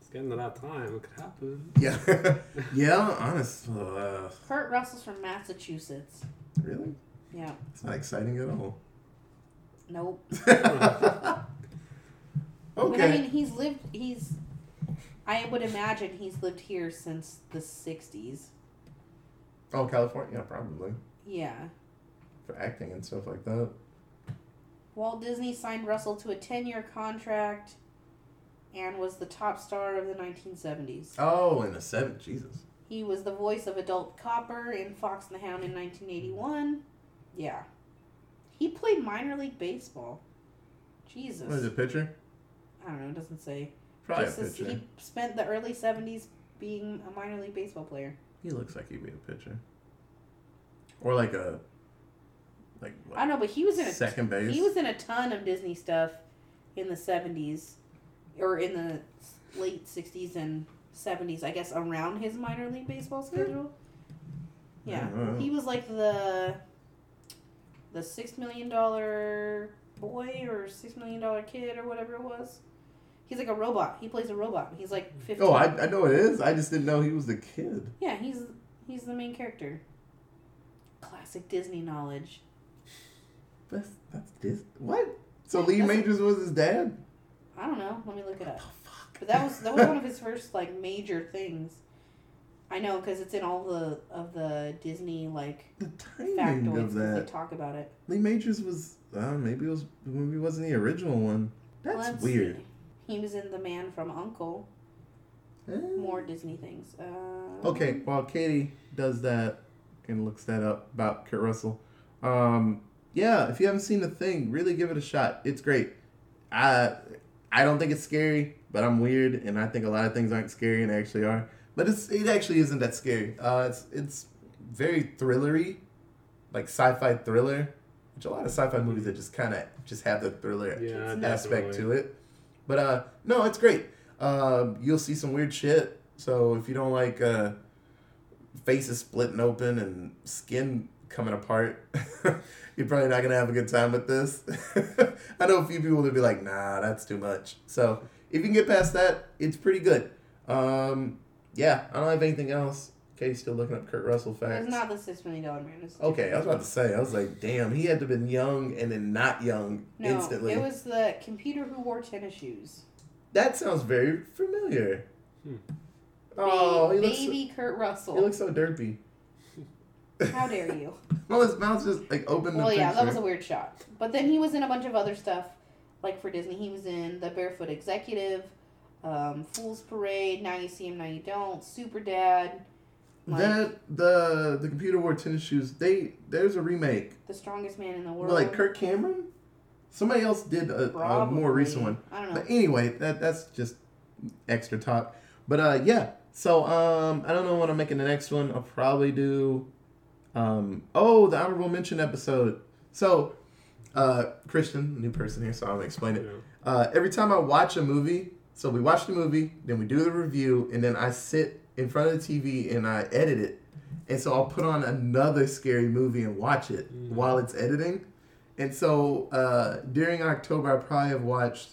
It's getting to that time. It could happen. yeah, yeah. honestly. uh, Kurt Russell's from Massachusetts. really, Yeah. it's not exciting at all. Nope. okay. But I mean, he's lived. He's. I would imagine he's lived here since the '60s. oh, California, yeah, probably Yeah. for acting and stuff like that. Walt Disney signed Russell to a 10-year contract, and was the top star of the 1970s. Oh, in the seven, Jesus. He was the voice of Adult Copper in Fox and the Hound in 1981. Yeah. He played minor league baseball. Jesus. Was a pitcher? I don't know. It doesn't say. Probably Just a picture. he spent the early 70s being a minor league baseball player. He looks like he'd be a pitcher. Or like a like I don't know, but he was in a second base. he was in a ton of Disney stuff in the 70s or in the late 60s and 70s, I guess around his minor league baseball hmm. schedule. Yeah. Yeah. He was like the the 6 million dollar boy or 6 million dollar kid or whatever it was. He's like a robot. He plays a robot. He's like 15. Oh, I, I know it is. I just didn't know he was the kid. Yeah, he's he's the main character. Classic Disney knowledge. That's that's this. What? So Yeah, Lee Majors was his dad. I don't know. Let me look it up. But that was that was one of his first like major things. I know because it's in all the of the Disney like the timing of 'cause they talk about it. Lee Majors was. Uh, maybe it was. Maybe it wasn't the original one. That's Let's weird. see. He was in The Man from Uncle. Eh. More Disney things. Uh, Okay, while Katie does that and looks that up about Kurt Russell, um, yeah, if you haven't seen the thing, really give it a shot. It's great. I I don't think it's scary, but I'm weird, and I think a lot of things aren't scary, and they actually are. But it's it actually isn't that scary. Uh, it's it's very thrillery, like sci-fi thriller, which a lot of sci-fi movies that just kind of just have the thriller Yeah, aspect definitely. to it. But uh, no, it's great. Um, you'll see some weird shit. So if you don't like uh, faces splitting open and skin coming apart, you're probably not gonna have a good time with this. I know a few people would be like, "Nah, that's too much." So if you can get past that, it's pretty good. Um, yeah, I don't have anything else. Katie's still looking up Kurt Russell facts. It's not the Six Million Dollar Man. It's Okay, I was about to say, I was like, damn, he had to have been young and then not young No, instantly. it was the computer who wore tennis shoes. That sounds very familiar. Hmm. Oh, Ba- he looks, baby Kurt Russell. he Russell. looks so derpy. How dare you? Well, his mouth's just like open. Well, the yeah, that was a weird shot. But then he was in a bunch of other stuff, like for Disney. He was in The Barefoot Executive, um, Fool's Parade, Now You See Him, Now You Don't, Super Dad, like that the the computer wore tennis shoes. They there's a remake. The Strongest Man in the World. Like Kirk Cameron. Somebody else did a, a more recent one. I don't know. But anyway, that that's just extra talk. But uh, yeah. So um, I don't know when I'm making the next one. I'll probably do, um, oh, the honorable mention episode. So, uh, Christian, new person here, so I'll explain it. Yeah. Uh, every time I watch a movie, so we watch the movie, then we do the review, and then I sit in front of the TV and I edit it. And so I'll put on another scary movie and watch it Mm. while it's editing. And so uh, during October, I probably have watched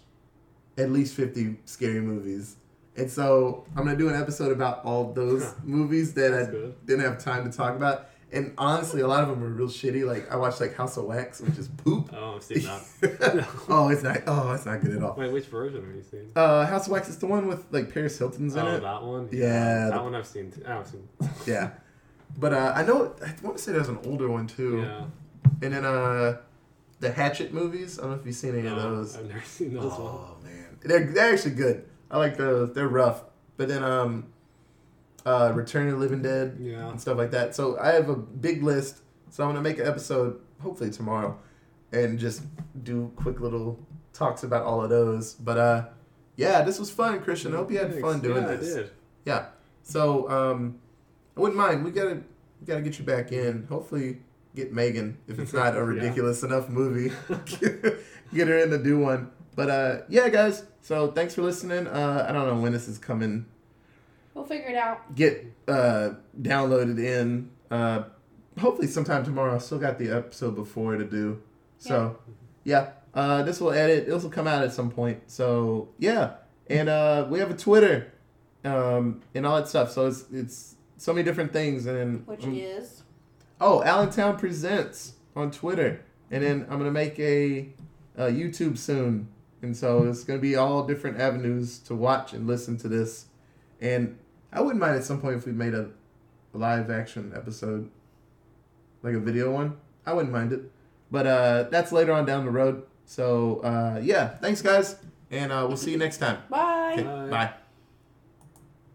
at least 50 scary movies. And so I'm going to do an episode about all those movies that That's I good. didn't have time to talk about. And honestly, a lot of them are real shitty. Like I watched like House of Wax, which is poop. Oh, I've seen that. oh, it's not. Oh, it's not good at all. Wait, which version have you seen? Uh, House of Wax is the one with like Paris Hilton's in it. oh, it. that one. Yeah, that the- one I've seen. T- I've seen. Yeah, but uh, I know I want to say there's an older one too. Yeah. And then uh, the Hatchet movies. I don't know if you've seen any of those. I've never seen those. Oh man, they're they're actually good. I like those. They're rough, but then um, uh, Return of the Living Dead Yeah. and stuff like that. So I have a big list. So I'm gonna make an episode hopefully tomorrow, and just do quick little talks about all of those. But uh, yeah, this was fun, Christian. I hope you had Thanks. fun doing yeah, this. I did. Yeah. So um, I wouldn't mind. We gotta we gotta get you back in. Hopefully, get Megan if it's not a Yeah. ridiculous enough movie. get her in to do one. But uh, yeah, guys. So thanks for listening. Uh, I don't know when this is coming. We'll figure it out. Get uh, downloaded in. Uh, hopefully sometime tomorrow. I still got the episode before to do. So yeah. Uh, this will edit. This will come out at some point. So yeah, and uh, we have a Twitter, um, and all that stuff. So it's it's so many different things. And Which um, is oh, Allentown presents on Twitter, and then I'm gonna make a, a YouTube soon, and so it's gonna be all different avenues to watch and listen to this. And I wouldn't mind at some point if we made a, a live action episode, like a video one. I wouldn't mind it, but uh, that's later on down the road. So uh, yeah, thanks guys, and uh, we'll see you next time. bye. Okay, Bye. bye.